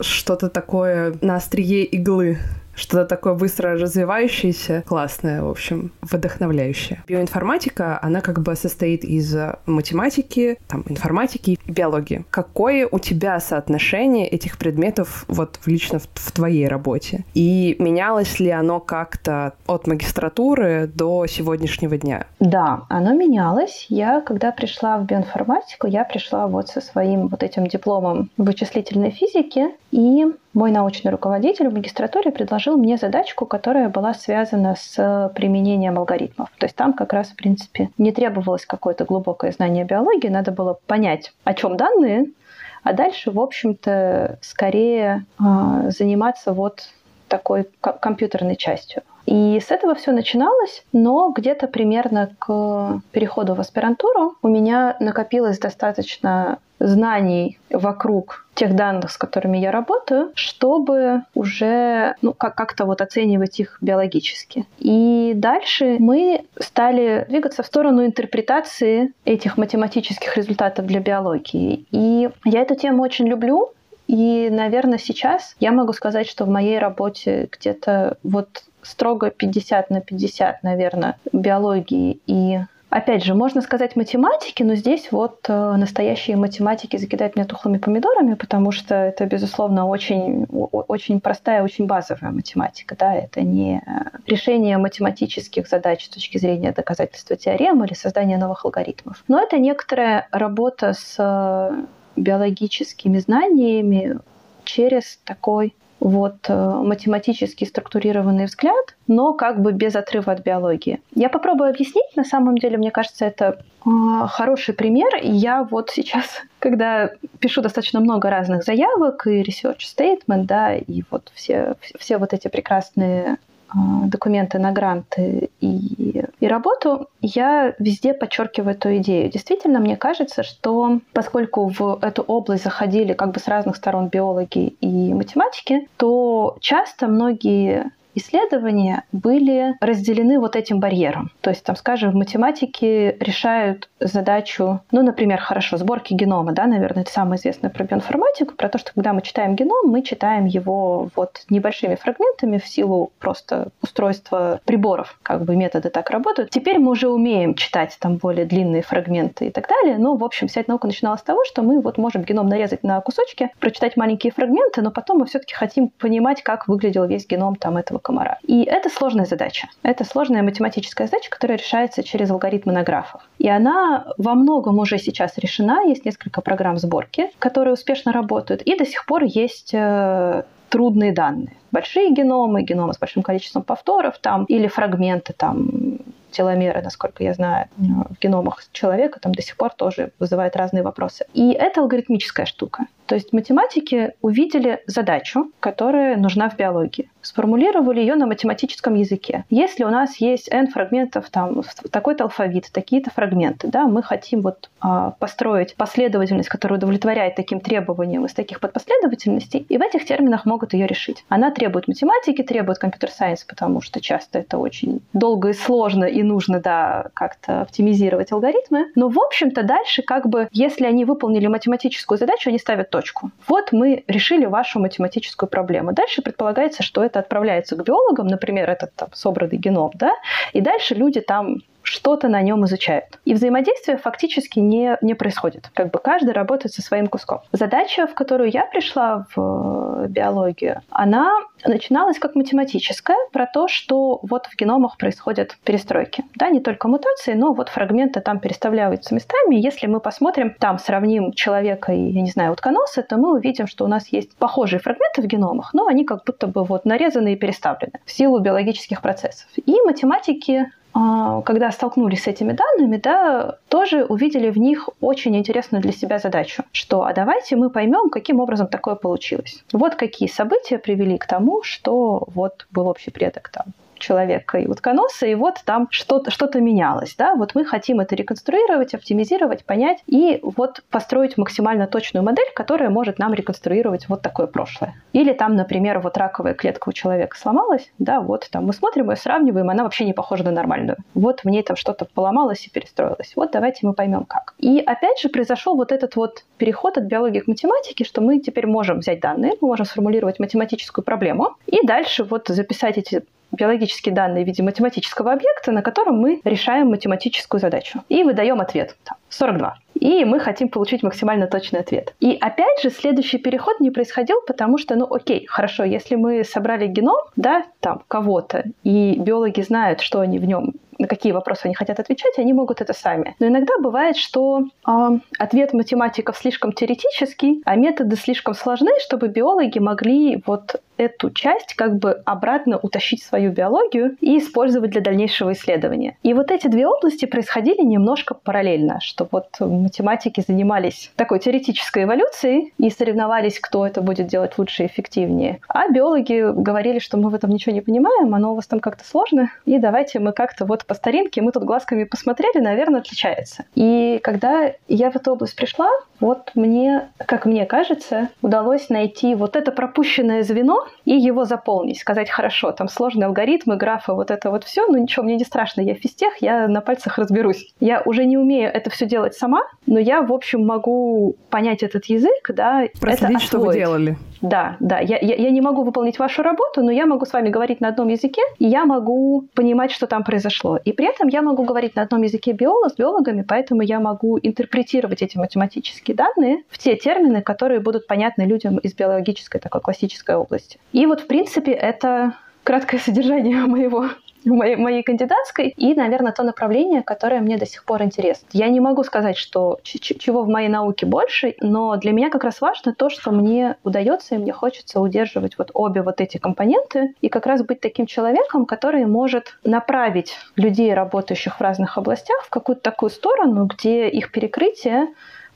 B: что-то такое на острие иглы что-то такое быстро развивающееся, классное, в общем, вдохновляющее. Биоинформатика, она как бы состоит из математики, там, информатики и биологии. Какое у тебя соотношение этих предметов вот лично в, в твоей работе? И менялось ли оно как-то от магистратуры до сегодняшнего дня?
A: Да, оно менялось. Я, когда пришла в биоинформатику, я пришла вот со своим вот этим дипломом вычислительной физики, и мой научный руководитель в магистратуре предложил мне задачку, которая была связана с применением алгоритмов. То есть там как раз, в принципе, не требовалось какое-то глубокое знание биологии, надо было понять, о чем данные, а дальше, в общем-то, скорее э, заниматься вот такой компьютерной частью. И с этого все начиналось, но где-то примерно к переходу в аспирантуру у меня накопилось достаточно знаний вокруг тех данных, с которыми я работаю, чтобы уже ну, как- как-то вот оценивать их биологически. И дальше мы стали двигаться в сторону интерпретации этих математических результатов для биологии. И я эту тему очень люблю, и, наверное, сейчас я могу сказать, что в моей работе где-то вот строго 50 на 50, наверное, биологии и Опять же, можно сказать математики, но здесь вот э, настоящие математики закидают меня тухлыми помидорами, потому что это, безусловно, очень, очень простая, очень базовая математика. Да? Это не решение математических задач с точки зрения доказательства теорем или создания новых алгоритмов. Но это некоторая работа с э, биологическими знаниями через такой вот э, математически структурированный взгляд, но как бы без отрыва от биологии. Я попробую объяснить. На самом деле, мне кажется, это э, хороший пример. Я вот сейчас, когда пишу достаточно много разных заявок и research statement, да, и вот все, все вот эти прекрасные документы на гранты и, и работу, я везде подчеркиваю эту идею. Действительно, мне кажется, что поскольку в эту область заходили как бы с разных сторон биологи и математики, то часто многие исследования были разделены вот этим барьером. То есть, там, скажем, в математике решают задачу, ну, например, хорошо, сборки генома, да, наверное, это самое известное про биоинформатику, про то, что когда мы читаем геном, мы читаем его вот небольшими фрагментами в силу просто устройства приборов, как бы методы так работают. Теперь мы уже умеем читать там более длинные фрагменты и так далее, но, в общем, вся эта наука начиналась с того, что мы вот можем геном нарезать на кусочки, прочитать маленькие фрагменты, но потом мы все-таки хотим понимать, как выглядел весь геном там этого комара. И это сложная задача. Это сложная математическая задача, которая решается через алгоритмы на графах. И она во многом уже сейчас решена. Есть несколько программ сборки, которые успешно работают. И до сих пор есть э, трудные данные. Большие геномы, геномы с большим количеством повторов там, или фрагменты там теломеры, насколько я знаю, в геномах человека там до сих пор тоже вызывает разные вопросы. И это алгоритмическая штука. То есть математики увидели задачу, которая нужна в биологии, сформулировали ее на математическом языке. Если у нас есть n фрагментов, там такой-то алфавит, такие-то фрагменты, да, мы хотим вот а, построить последовательность, которая удовлетворяет таким требованиям из таких подпоследовательностей, и в этих терминах могут ее решить. Она требует математики, требует компьютер-сайенс, потому что часто это очень долго и сложно, и нужно, да, как-то оптимизировать алгоритмы. Но, в общем-то, дальше как бы, если они выполнили математическую задачу, они ставят точку. Вот мы решили вашу математическую проблему. Дальше предполагается, что это отправляется к биологам, например, этот там, собранный геном, да, и дальше люди там что-то на нем изучают. И взаимодействие фактически не, не происходит. Как бы каждый работает со своим куском. Задача, в которую я пришла в э, биологию, она начиналась как математическая, про то, что вот в геномах происходят перестройки. Да, не только мутации, но вот фрагменты там переставляются местами. Если мы посмотрим, там сравним человека и, я не знаю, утконоса, то мы увидим, что у нас есть похожие фрагменты в геномах, но они как будто бы вот нарезаны и переставлены в силу биологических процессов. И математики когда столкнулись с этими данными, да, тоже увидели в них очень интересную для себя задачу, что а давайте мы поймем, каким образом такое получилось. Вот какие события привели к тому, что вот был общий предок там человека и утконоса, и вот там что-то что менялось. Да? Вот мы хотим это реконструировать, оптимизировать, понять и вот построить максимально точную модель, которая может нам реконструировать вот такое прошлое. Или там, например, вот раковая клетка у человека сломалась, да, вот там мы смотрим ее, сравниваем, она вообще не похожа на нормальную. Вот в ней там что-то поломалось и перестроилось. Вот давайте мы поймем как. И опять же произошел вот этот вот переход от биологии к математике, что мы теперь можем взять данные, мы можем сформулировать математическую проблему и дальше вот записать эти биологические данные в виде математического объекта, на котором мы решаем математическую задачу. И выдаем ответ. Там, 42. И мы хотим получить максимально точный ответ. И опять же, следующий переход не происходил, потому что, ну окей, хорошо, если мы собрали геном, да, там, кого-то, и биологи знают, что они в нем на какие вопросы они хотят отвечать, они могут это сами. Но иногда бывает, что э, ответ математиков слишком теоретический, а методы слишком сложны, чтобы биологи могли вот эту часть как бы обратно утащить свою биологию и использовать для дальнейшего исследования. И вот эти две области происходили немножко параллельно, что вот математики занимались такой теоретической эволюцией и соревновались, кто это будет делать лучше и эффективнее. А биологи говорили, что мы в этом ничего не понимаем, оно у вас там как-то сложно, и давайте мы как-то вот по старинке, мы тут глазками посмотрели, наверное, отличается. И когда я в эту область пришла, вот мне, как мне кажется, удалось найти вот это пропущенное звено и его заполнить. Сказать, хорошо, там сложные алгоритмы, графы, вот это вот все, ну ничего, мне не страшно, я физтех, я на пальцах разберусь. Я уже не умею это все делать сама, но я, в общем, могу понять этот язык, да,
B: Проследить, это что вы делали.
A: Да, да. Я, я, я не могу выполнить вашу работу, но я могу с вами говорить на одном языке, и я могу понимать, что там произошло. И при этом я могу говорить на одном языке биолог, с биологами, поэтому я могу интерпретировать эти математические данные в те термины, которые будут понятны людям из биологической такой классической области. И вот, в принципе, это краткое содержание моего моей, моей кандидатской и, наверное, то направление, которое мне до сих пор интересно. Я не могу сказать, что чего в моей науке больше, но для меня как раз важно то, что мне удается и мне хочется удерживать вот обе вот эти компоненты и как раз быть таким человеком, который может направить людей, работающих в разных областях, в какую-то такую сторону, где их перекрытие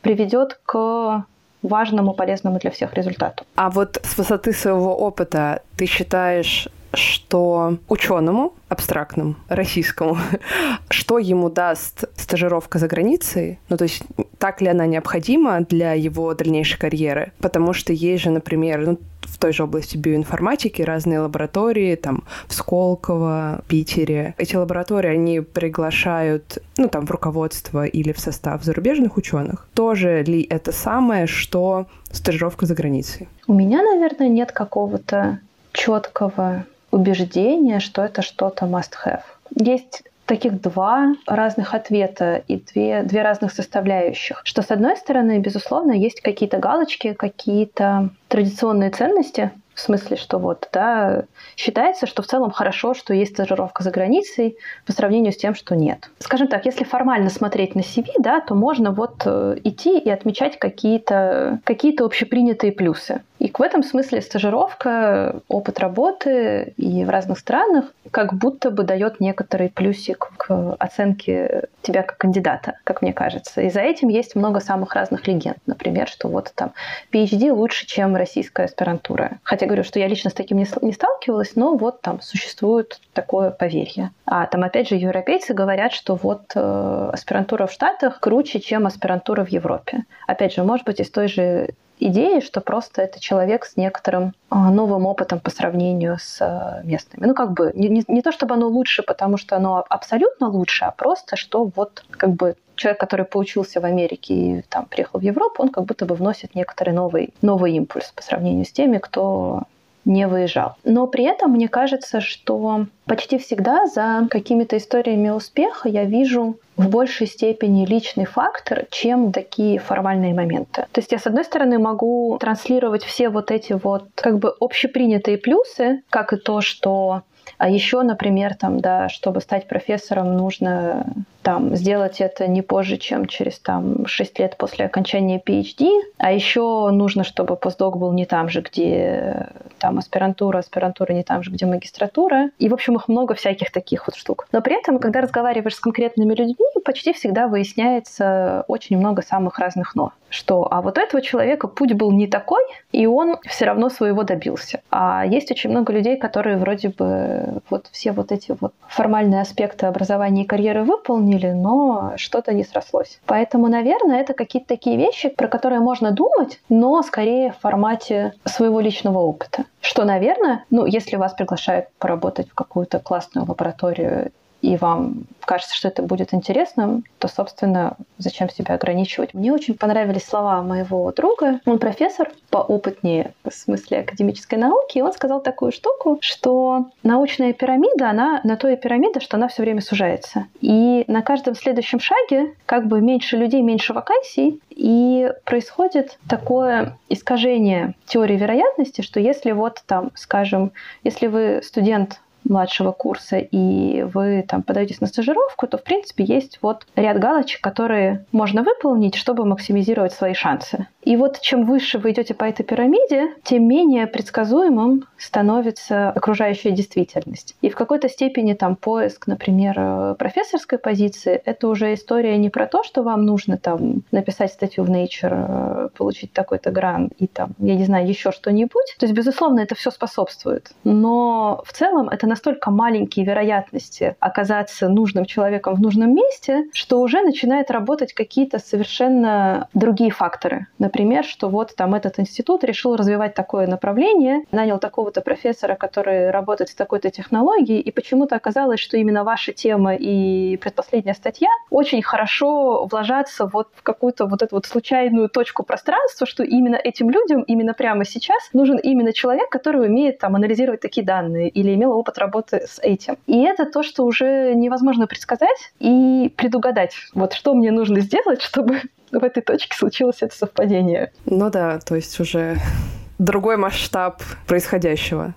A: приведет к важному, полезному для всех результату.
B: А вот с высоты своего опыта ты считаешь, что ученому, абстрактному, российскому, что ему даст стажировка за границей, ну то есть так ли она необходима для его дальнейшей карьеры, потому что есть же, например, ну, в той же области биоинформатики разные лаборатории, там, в Сколково, Питере. Эти лаборатории, они приглашают, ну, там, в руководство или в состав зарубежных ученых. Тоже ли это самое, что стажировка за границей?
A: У меня, наверное, нет какого-то четкого убеждение, что это что-то must-have. Есть таких два разных ответа и две, две разных составляющих. Что, с одной стороны, безусловно, есть какие-то галочки, какие-то традиционные ценности, в смысле, что вот, да, считается, что в целом хорошо, что есть стажировка за границей по сравнению с тем, что нет. Скажем так, если формально смотреть на CV, да, то можно вот э, идти и отмечать какие-то какие общепринятые плюсы. И в этом смысле стажировка, опыт работы и в разных странах как будто бы дает некоторый плюсик к оценке тебя как кандидата, как мне кажется. И за этим есть много самых разных легенд. Например, что вот там PhD лучше, чем российская аспирантура. Хотя говорю, что я лично с таким не, не сталкивалась, но вот там существует такое поверье. А там опять же европейцы говорят, что вот э, аспирантура в Штатах круче, чем аспирантура в Европе. Опять же, может быть, из той же идеи, что просто это человек с некоторым а, новым опытом по сравнению с а, местными. Ну, как бы, не, не, не то чтобы оно лучше, потому что оно абсолютно лучше, а просто, что вот как бы человек, который поучился в Америке и там приехал в Европу, он как будто бы вносит некоторый новый, новый импульс по сравнению с теми, кто не выезжал. Но при этом мне кажется, что почти всегда за какими-то историями успеха я вижу в большей степени личный фактор, чем такие формальные моменты. То есть я, с одной стороны, могу транслировать все вот эти вот как бы общепринятые плюсы, как и то, что а еще, например, там, да, чтобы стать профессором, нужно там, сделать это не позже, чем через там, 6 лет после окончания PhD, а еще нужно, чтобы постдок был не там же, где там аспирантура, аспирантура не там же, где магистратура. И, в общем, их много всяких таких вот штук. Но при этом, когда разговариваешь с конкретными людьми, почти всегда выясняется очень много самых разных «но». Что, а вот этого человека путь был не такой, и он все равно своего добился. А есть очень много людей, которые вроде бы вот все вот эти вот формальные аспекты образования и карьеры выполнили, но что-то не срослось. Поэтому, наверное, это какие-то такие вещи, про которые можно думать, но скорее в формате своего личного опыта. Что, наверное, ну, если вас приглашают поработать в какую-то классную лабораторию и вам кажется, что это будет интересным, то, собственно, зачем себя ограничивать? Мне очень понравились слова моего друга. Он профессор, поопытнее в смысле академической науки, и он сказал такую штуку, что научная пирамида, она на то и пирамида, что она все время сужается. И на каждом следующем шаге как бы меньше людей, меньше вакансий, и происходит такое искажение теории вероятности, что если вот там, скажем, если вы студент младшего курса, и вы там подаетесь на стажировку, то, в принципе, есть вот ряд галочек, которые можно выполнить, чтобы максимизировать свои шансы. И вот чем выше вы идете по этой пирамиде, тем менее предсказуемым становится окружающая действительность. И в какой-то степени там поиск, например, профессорской позиции, это уже история не про то, что вам нужно там написать статью в Nature, получить такой-то грант и там, я не знаю, еще что-нибудь. То есть, безусловно, это все способствует. Но в целом это настолько маленькие вероятности оказаться нужным человеком в нужном месте, что уже начинает работать какие-то совершенно другие факторы. Например, что вот там этот институт решил развивать такое направление, нанял такого-то профессора, который работает с такой-то технологией, и почему-то оказалось, что именно ваша тема и предпоследняя статья очень хорошо вложатся вот в какую-то вот эту вот случайную точку пространства, что именно этим людям именно прямо сейчас нужен именно человек, который умеет там анализировать такие данные или имел опыт работы с этим. И это то, что уже невозможно предсказать и предугадать. Вот что мне нужно сделать, чтобы в этой точке случилось это совпадение.
B: Ну да, то есть уже другой масштаб происходящего.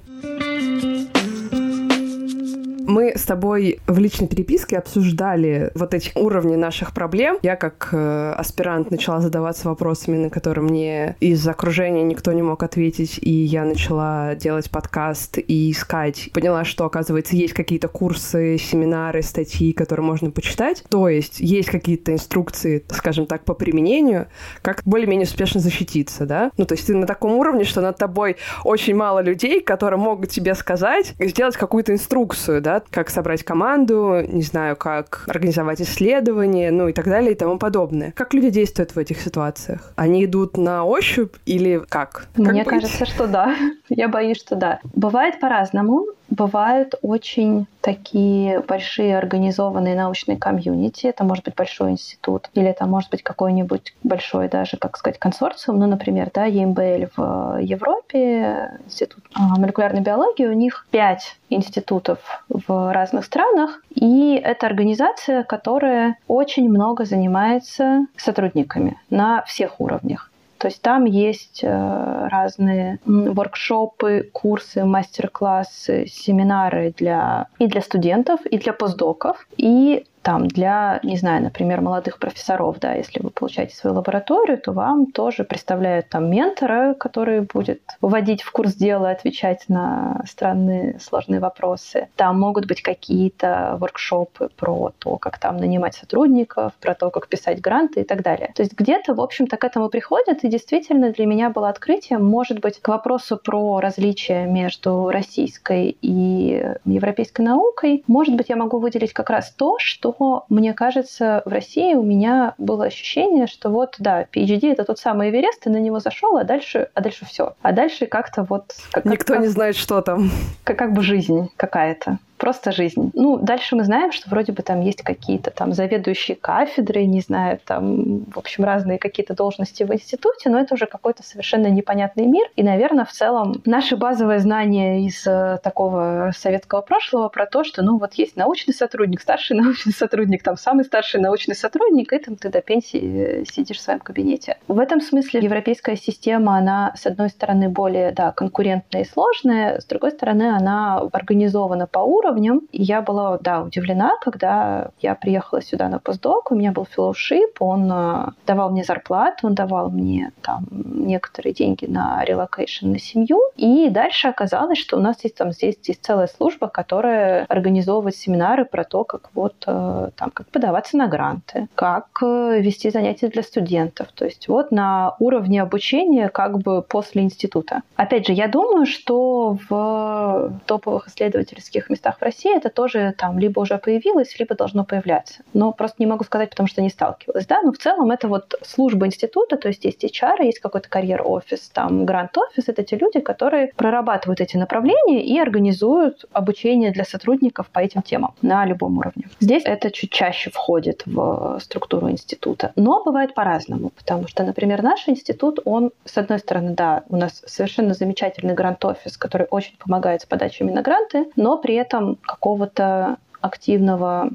B: Мы с тобой в личной переписке обсуждали вот эти уровни наших проблем. Я как э, аспирант начала задаваться вопросами, на которые мне из окружения никто не мог ответить, и я начала делать подкаст и искать. Поняла, что, оказывается, есть какие-то курсы, семинары, статьи, которые можно почитать. То есть есть какие-то инструкции, скажем так, по применению, как более-менее успешно защититься, да? Ну, то есть ты на таком уровне, что над тобой очень мало людей, которые могут тебе сказать, сделать какую-то инструкцию, да, как собрать команду, не знаю, как организовать исследования, ну и так далее и тому подобное. Как люди действуют в этих ситуациях? Они идут на ощупь или как?
A: Мне
B: как
A: кажется, что да. Я боюсь, что да. Бывает по-разному бывают очень такие большие организованные научные комьюнити. Это может быть большой институт, или это может быть какой-нибудь большой даже, как сказать, консорциум. Ну, например, да, EMBL в Европе, Институт а, молекулярной биологии, у них пять институтов в разных странах, и это организация, которая очень много занимается сотрудниками на всех уровнях. То есть там есть э, разные воркшопы, курсы, мастер-классы, семинары для, и для студентов, и для постдоков. И там для, не знаю, например, молодых профессоров, да, если вы получаете свою лабораторию, то вам тоже представляют там ментора, который будет вводить в курс дела, отвечать на странные сложные вопросы. Там могут быть какие-то воркшопы про то, как там нанимать сотрудников, про то, как писать гранты и так далее. То есть где-то, в общем-то, к этому приходят, и действительно для меня было открытием, может быть, к вопросу про различия между российской и европейской наукой, может быть, я могу выделить как раз то, что но мне кажется, в России у меня было ощущение, что вот, да, PhD — это тот самый Эверест, ты на него зашел, а дальше, а дальше все. А дальше как-то вот...
B: Как, Никто как, не знает, что там.
A: Как, как бы жизнь какая-то просто жизнь. Ну, дальше мы знаем, что вроде бы там есть какие-то там заведующие кафедры, не знаю, там, в общем, разные какие-то должности в институте, но это уже какой-то совершенно непонятный мир. И, наверное, в целом наши базовые знания из э, такого советского прошлого про то, что, ну, вот есть научный сотрудник, старший научный сотрудник, там, самый старший научный сотрудник, и там ты до пенсии сидишь в своем кабинете. В этом смысле европейская система, она, с одной стороны, более, да, конкурентная и сложная, с другой стороны, она организована по уровню, уровнем. И я была, да, удивлена, когда я приехала сюда на постдок, у меня был fellowship, он э, давал мне зарплату, он давал мне там некоторые деньги на relocation на семью. И дальше оказалось, что у нас есть там здесь есть целая служба, которая организовывает семинары про то, как вот э, там как подаваться на гранты, как э, вести занятия для студентов. То есть вот на уровне обучения как бы после института. Опять же, я думаю, что в топовых исследовательских местах в России это тоже там либо уже появилось, либо должно появляться. Но просто не могу сказать, потому что не сталкивалась. Да? Но в целом это вот служба института, то есть есть HR, есть какой-то карьер-офис, там грант-офис. Это те люди, которые прорабатывают эти направления и организуют обучение для сотрудников по этим темам на любом уровне. Здесь это чуть чаще входит в структуру института. Но бывает по-разному, потому что, например, наш институт, он, с одной стороны, да, у нас совершенно замечательный грант-офис, который очень помогает с подачами на гранты, но при этом какого-то активного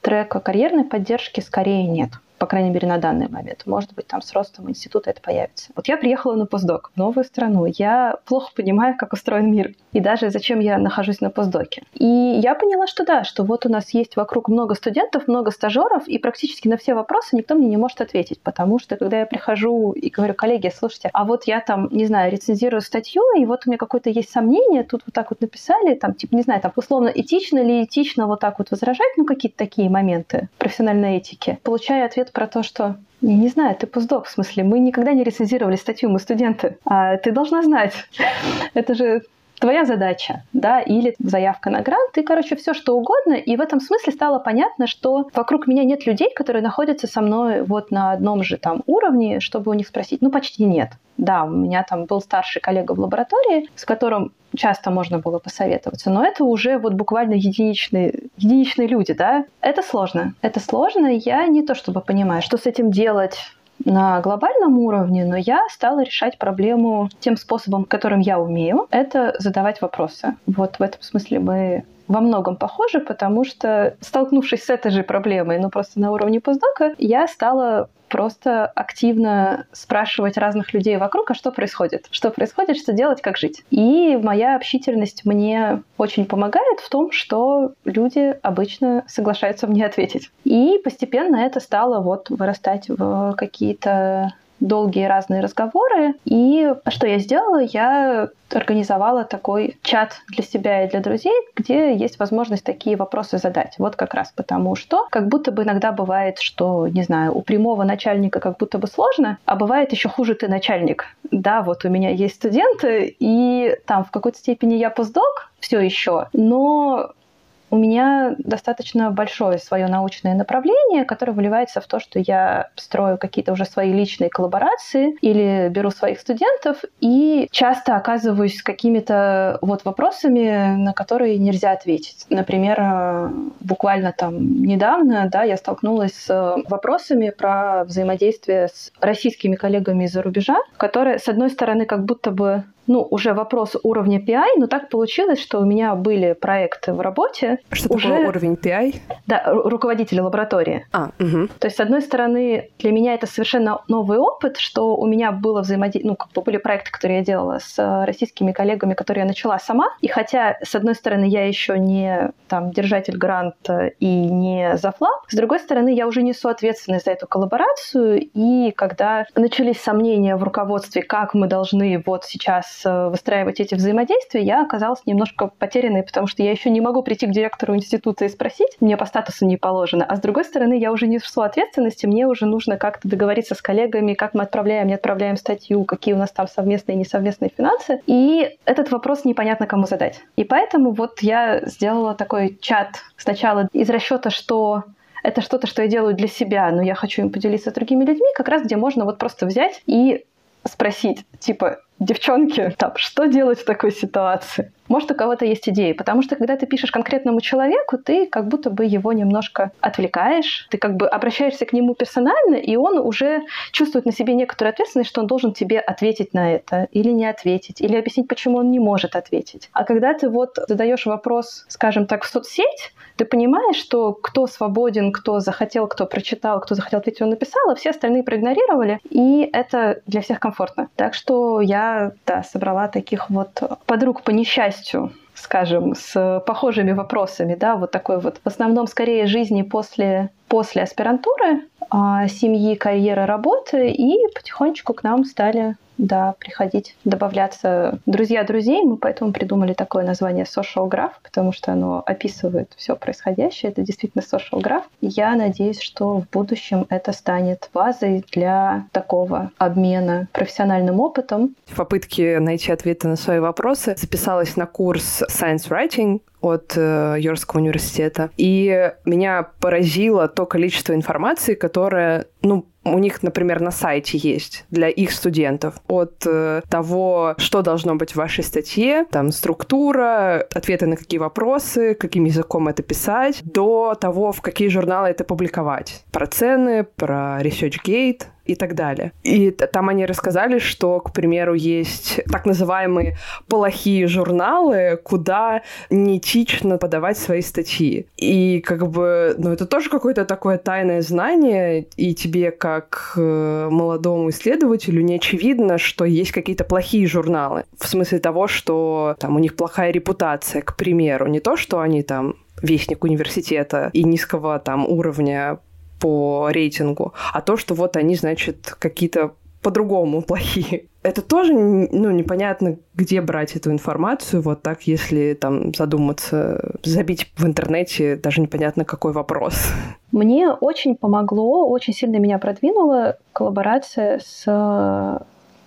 A: трека карьерной поддержки скорее нет по крайней мере, на данный момент. Может быть, там с ростом института это появится. Вот я приехала на постдок в новую страну. Я плохо понимаю, как устроен мир. И даже зачем я нахожусь на постдоке. И я поняла, что да, что вот у нас есть вокруг много студентов, много стажеров, и практически на все вопросы никто мне не может ответить. Потому что, когда я прихожу и говорю, коллеги, слушайте, а вот я там, не знаю, рецензирую статью, и вот у меня какое-то есть сомнение, тут вот так вот написали, там, типа, не знаю, там, условно, этично ли этично вот так вот возражать, ну, какие-то такие моменты профессиональной этики. Получаю ответ про то, что я не знаю, ты постдок, в смысле, мы никогда не рецензировали статью, мы студенты, а ты должна знать. Это же твоя задача, да, или заявка на грант, и, короче, все что угодно. И в этом смысле стало понятно, что вокруг меня нет людей, которые находятся со мной вот на одном же там уровне, чтобы у них спросить. Ну, почти нет. Да, у меня там был старший коллега в лаборатории, с которым часто можно было посоветоваться, но это уже вот буквально единичные, единичные люди, да. Это сложно. Это сложно. Я не то чтобы понимаю, что с этим делать, на глобальном уровне, но я стала решать проблему тем способом, которым я умею, это задавать вопросы. Вот в этом смысле мы во многом похожи, потому что, столкнувшись с этой же проблемой, но просто на уровне постдока, я стала просто активно спрашивать разных людей вокруг, а что происходит? Что происходит, что делать, как жить? И моя общительность мне очень помогает в том, что люди обычно соглашаются мне ответить. И постепенно это стало вот вырастать в какие-то долгие разные разговоры. И что я сделала? Я организовала такой чат для себя и для друзей, где есть возможность такие вопросы задать. Вот как раз потому, что как будто бы иногда бывает, что, не знаю, у прямого начальника как будто бы сложно, а бывает еще хуже ты начальник. Да, вот у меня есть студенты, и там в какой-то степени я постдок все еще, но у меня достаточно большое свое научное направление, которое выливается в то, что я строю какие-то уже свои личные коллаборации или беру своих студентов и часто оказываюсь с какими-то вот вопросами, на которые нельзя ответить. Например, э, буквально там недавно да, я столкнулась с вопросами про взаимодействие с российскими коллегами из-за рубежа, которые, с одной стороны, как будто бы ну, уже вопрос уровня PI, но так получилось, что у меня были проекты в работе.
B: Что уже... такое уровень PI?
A: Да, руководителя лаборатории.
B: А, угу.
A: То есть, с одной стороны, для меня это совершенно новый опыт, что у меня было взаимодействие, ну, как бы были проекты, которые я делала с э, российскими коллегами, которые я начала сама. И хотя, с одной стороны, я еще не там держатель гранта и не зафлап, с другой стороны, я уже несу ответственность за эту коллаборацию. И когда начались сомнения в руководстве, как мы должны вот сейчас Э, выстраивать эти взаимодействия, я оказалась немножко потерянной, потому что я еще не могу прийти к директору института и спросить, мне по статусу не положено. А с другой стороны, я уже несу ответственности, мне уже нужно как-то договориться с коллегами, как мы отправляем, не отправляем статью, какие у нас там совместные и несовместные финансы. И этот вопрос непонятно кому задать. И поэтому вот я сделала такой чат сначала из расчета, что это что-то, что я делаю для себя, но я хочу им поделиться с другими людьми, как раз где можно вот просто взять и спросить, типа, девчонки, там, что делать в такой ситуации? Может, у кого-то есть идеи, потому что когда ты пишешь конкретному человеку, ты как будто бы его немножко отвлекаешь, ты как бы обращаешься к нему персонально, и он уже чувствует на себе некоторую ответственность, что он должен тебе ответить на это, или не ответить, или объяснить, почему он не может ответить. А когда ты вот задаешь вопрос, скажем так, в соцсеть, ты понимаешь, что кто свободен, кто захотел, кто прочитал, кто захотел ответить, он написал, а все остальные проигнорировали, и это для всех комфортно. Так что я, да, собрала таких вот подруг по несчастью, скажем, с похожими вопросами, да, вот такой вот, в основном, скорее, жизни после, после аспирантуры, а, семьи, карьеры, работы, и потихонечку к нам стали да, приходить, добавляться друзья друзей. Мы поэтому придумали такое название social graph, потому что оно описывает все происходящее. Это действительно social graph. Я надеюсь, что в будущем это станет базой для такого обмена профессиональным опытом.
B: В попытке найти ответы на свои вопросы записалась на курс Science Writing от э, Йоркского университета. И меня поразило то количество информации, которое, ну, у них, например, на сайте есть для их студентов. От э, того, что должно быть в вашей статье, там структура, ответы на какие вопросы, каким языком это писать, до того, в какие журналы это публиковать. Про цены, про ResearchGate, и так далее. И там они рассказали, что, к примеру, есть так называемые плохие журналы, куда неэтично подавать свои статьи. И как бы, ну, это тоже какое-то такое тайное знание, и тебе, как э, молодому исследователю, не очевидно, что есть какие-то плохие журналы. В смысле того, что там у них плохая репутация, к примеру. Не то, что они там вестник университета и низкого там уровня по рейтингу, а то, что вот они, значит, какие-то по-другому плохие. Это тоже, ну, непонятно, где брать эту информацию, вот так, если там задуматься, забить в интернете, даже непонятно, какой вопрос.
A: Мне очень помогло, очень сильно меня продвинула коллаборация с...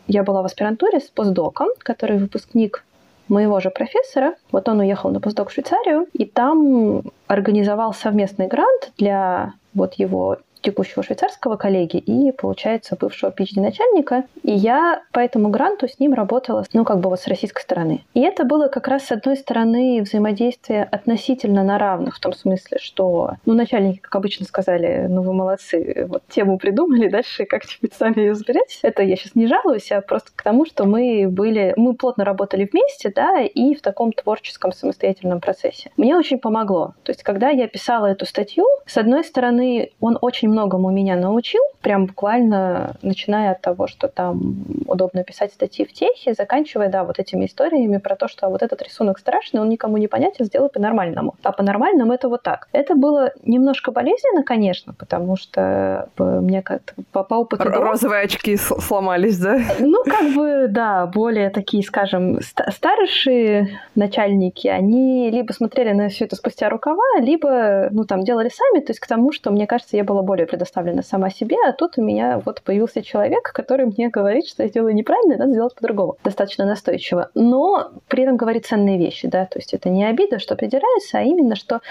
A: Я была в аспирантуре с постдоком, который выпускник моего же профессора. Вот он уехал на постдок в Швейцарию, и там организовал совместный грант для вот его текущего швейцарского коллеги и, получается, бывшего PhD-начальника. И я по этому гранту с ним работала, ну, как бы вот с российской стороны. И это было как раз, с одной стороны, взаимодействие относительно на равных, в том смысле, что, ну, начальники, как обычно, сказали, ну, вы молодцы, вот тему придумали, дальше как-нибудь сами ее разберете. Это я сейчас не жалуюсь, а просто к тому, что мы были, мы плотно работали вместе, да, и в таком творческом самостоятельном процессе. Мне очень помогло. То есть, когда я писала эту статью, с одной стороны, он очень многому меня научил, прям буквально начиная от того, что там удобно писать статьи в техе, заканчивая, да, вот этими историями про то, что вот этот рисунок страшный, он никому не понятен, сделай по-нормальному. А по-нормальному это вот так. Это было немножко болезненно, конечно, потому что мне как-то по, по опыту...
B: Р- розовые очки сломались, да?
A: Ну, как бы, да, более такие, скажем, старшие начальники, они либо смотрели на все это спустя рукава, либо, ну, там, делали сами, то есть к тому, что, мне кажется, я была более более предоставлена сама себе, а тут у меня вот появился человек, который мне говорит, что я делаю неправильно, и надо сделать по-другому. Достаточно настойчиво. Но при этом говорит ценные вещи, да, то есть это не обида, что придирается, а именно, что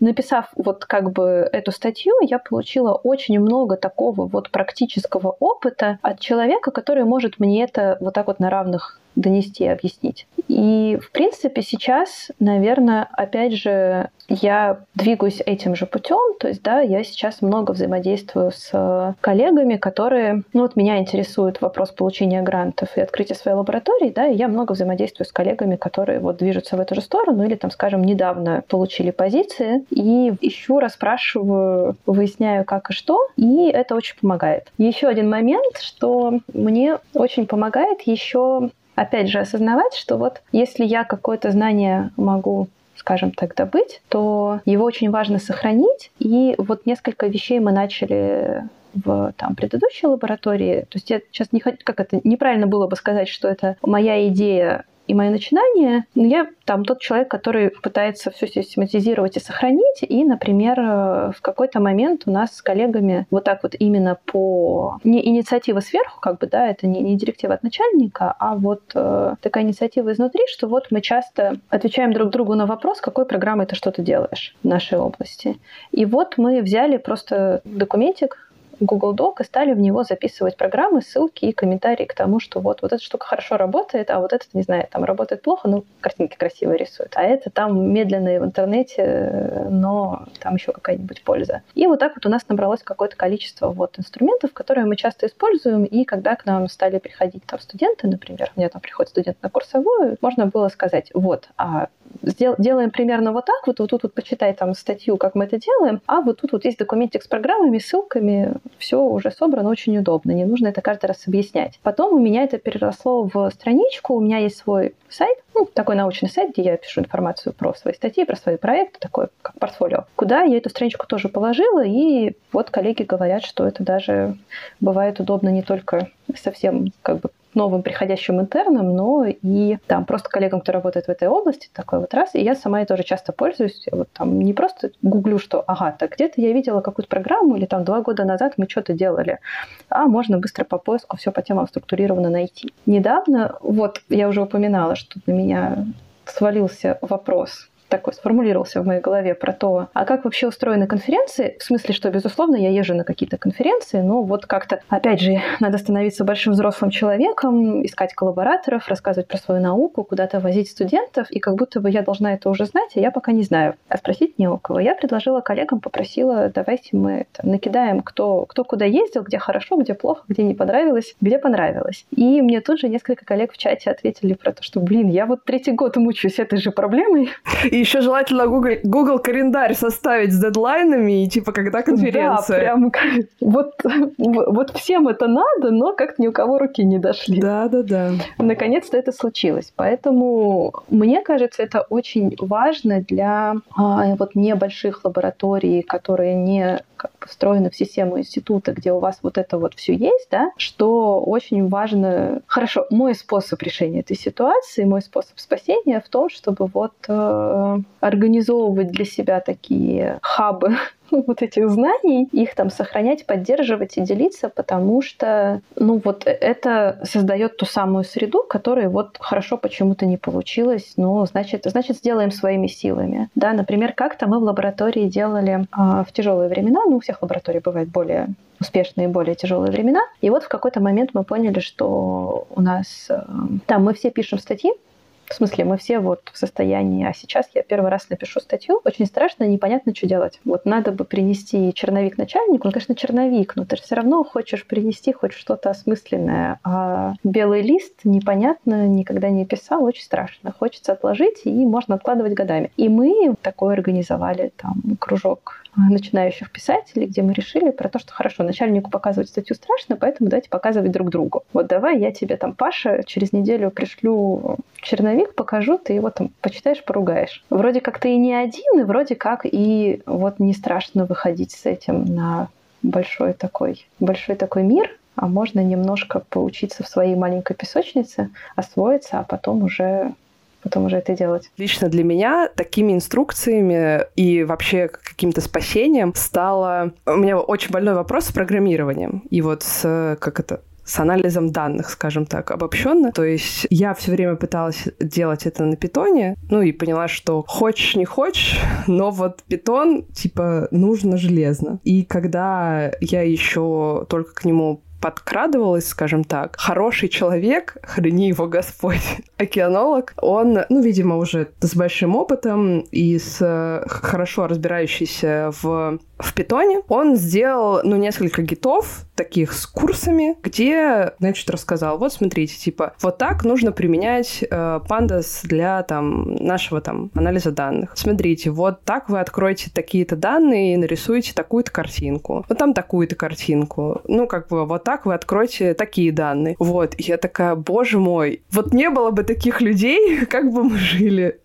A: написав вот как бы эту статью, я получила очень много такого вот практического опыта от человека, который может мне это вот так вот на равных донести объяснить. И, в принципе, сейчас, наверное, опять же, я двигаюсь этим же путем, то есть, да, я сейчас много взаимодействую с коллегами, которые, ну вот меня интересует вопрос получения грантов и открытия своей лаборатории, да, и я много взаимодействую с коллегами, которые вот движутся в эту же сторону или там, скажем, недавно получили позиции, и ищу, расспрашиваю, выясняю, как и что, и это очень помогает. Еще один момент, что мне очень помогает еще опять же, осознавать, что вот если я какое-то знание могу скажем так, добыть, то его очень важно сохранить. И вот несколько вещей мы начали в там, предыдущей лаборатории. То есть я сейчас не хочу, как это неправильно было бы сказать, что это моя идея и мое начинание, но я там тот человек, который пытается все систематизировать и сохранить. И, например, э, в какой-то момент у нас с коллегами вот так вот именно по... Не инициатива сверху, как бы, да, это не, не директива от начальника, а вот э, такая инициатива изнутри, что вот мы часто отвечаем друг другу на вопрос, какой программой ты что-то делаешь в нашей области. И вот мы взяли просто документик, Google Doc и стали в него записывать программы, ссылки и комментарии к тому, что вот, вот эта штука хорошо работает, а вот этот, не знаю, там работает плохо, ну, картинки красиво рисует, а это там медленные в интернете, но там еще какая-нибудь польза. И вот так вот у нас набралось какое-то количество вот инструментов, которые мы часто используем, и когда к нам стали приходить там студенты, например, у меня там приходит студент на курсовую, можно было сказать, вот, а делаем примерно вот так, вот, вот тут вот почитай там статью, как мы это делаем, а вот тут вот есть документик с программами, ссылками, все уже собрано очень удобно, не нужно это каждый раз объяснять. Потом у меня это переросло в страничку, у меня есть свой сайт, ну, такой научный сайт, где я пишу информацию про свои статьи, про свои проекты, такой как портфолио, куда я эту страничку тоже положила, и вот коллеги говорят, что это даже бывает удобно не только совсем как бы новым приходящим интернам, но и там просто коллегам, кто работает в этой области, такой вот раз. И я сама и тоже часто пользуюсь. Я вот там не просто гуглю, что ага, так где-то я видела какую-то программу, или там два года назад мы что-то делали, а можно быстро по поиску все по темам структурированно найти. Недавно, вот я уже упоминала, что на меня свалился вопрос такой сформулировался в моей голове про то, а как вообще устроены конференции, в смысле, что, безусловно, я езжу на какие-то конференции, но вот как-то, опять же, надо становиться большим взрослым человеком, искать коллабораторов, рассказывать про свою науку, куда-то возить студентов, и как будто бы я должна это уже знать, а я пока не знаю. А спросить не у кого. Я предложила коллегам, попросила, давайте мы там, накидаем, кто, кто куда ездил, где хорошо, где плохо, где не понравилось, где понравилось. И мне тут же несколько коллег в чате ответили про то, что, блин, я вот третий год мучаюсь этой же проблемой.
B: И еще желательно Google, Google календарь составить с дедлайнами и типа когда конференция.
A: Да, прям вот, вот всем это надо, но как-то ни у кого руки не дошли.
B: Да, да, да.
A: Наконец-то это случилось. Поэтому мне кажется, это очень важно для а, вот небольших лабораторий, которые не как бы встроены в систему института, где у вас вот это вот все есть, да, что очень важно. Хорошо, мой способ решения этой ситуации, мой способ спасения в том, чтобы вот э, организовывать для себя такие хабы вот этих знаний, их там сохранять, поддерживать и делиться, потому что, ну вот это создает ту самую среду, которая вот хорошо почему-то не получилось, но значит, значит сделаем своими силами. Да, например, как-то мы в лаборатории делали а, в тяжелые времена, ну у всех лабораторий бывает более успешные более тяжелые времена. И вот в какой-то момент мы поняли, что у нас э, там мы все пишем статьи, в смысле, мы все вот в состоянии, а сейчас я первый раз напишу статью, очень страшно, непонятно, что делать. Вот надо бы принести черновик начальнику, ну, конечно, черновик, но ты же все равно хочешь принести хоть что-то осмысленное. А белый лист непонятно, никогда не писал, очень страшно. Хочется отложить, и можно откладывать годами. И мы такой организовали там кружок начинающих писателей, где мы решили про то, что хорошо, начальнику показывать статью страшно, поэтому давайте показывать друг другу. Вот давай я тебе там, Паша, через неделю пришлю черновик, покажу, ты его там почитаешь, поругаешь. Вроде как ты и не один, и вроде как и вот не страшно выходить с этим на большой такой, большой такой мир, а можно немножко поучиться в своей маленькой песочнице, освоиться, а потом уже потом уже это делать.
B: Лично для меня такими инструкциями и вообще каким-то спасением стало... У меня очень больной вопрос с программированием. И вот с, как это, с анализом данных, скажем так, обобщенно. То есть я все время пыталась делать это на питоне, ну и поняла, что хочешь не хочешь, но вот питон, типа, нужно железно. И когда я еще только к нему подкрадывалась, скажем так. Хороший человек, храни его Господь, океанолог, он, ну, видимо, уже с большим опытом и с э, хорошо разбирающийся в в питоне. Он сделал, ну, несколько гитов таких с курсами, где, значит, рассказал, вот смотрите, типа, вот так нужно применять э, пандас для там нашего там анализа данных. Смотрите, вот так вы откроете такие-то данные и нарисуете такую-то картинку. Вот там такую-то картинку. Ну, как бы вот так вы откроете такие данные. Вот. И я такая, боже мой, вот не было бы таких людей, как бы мы жили.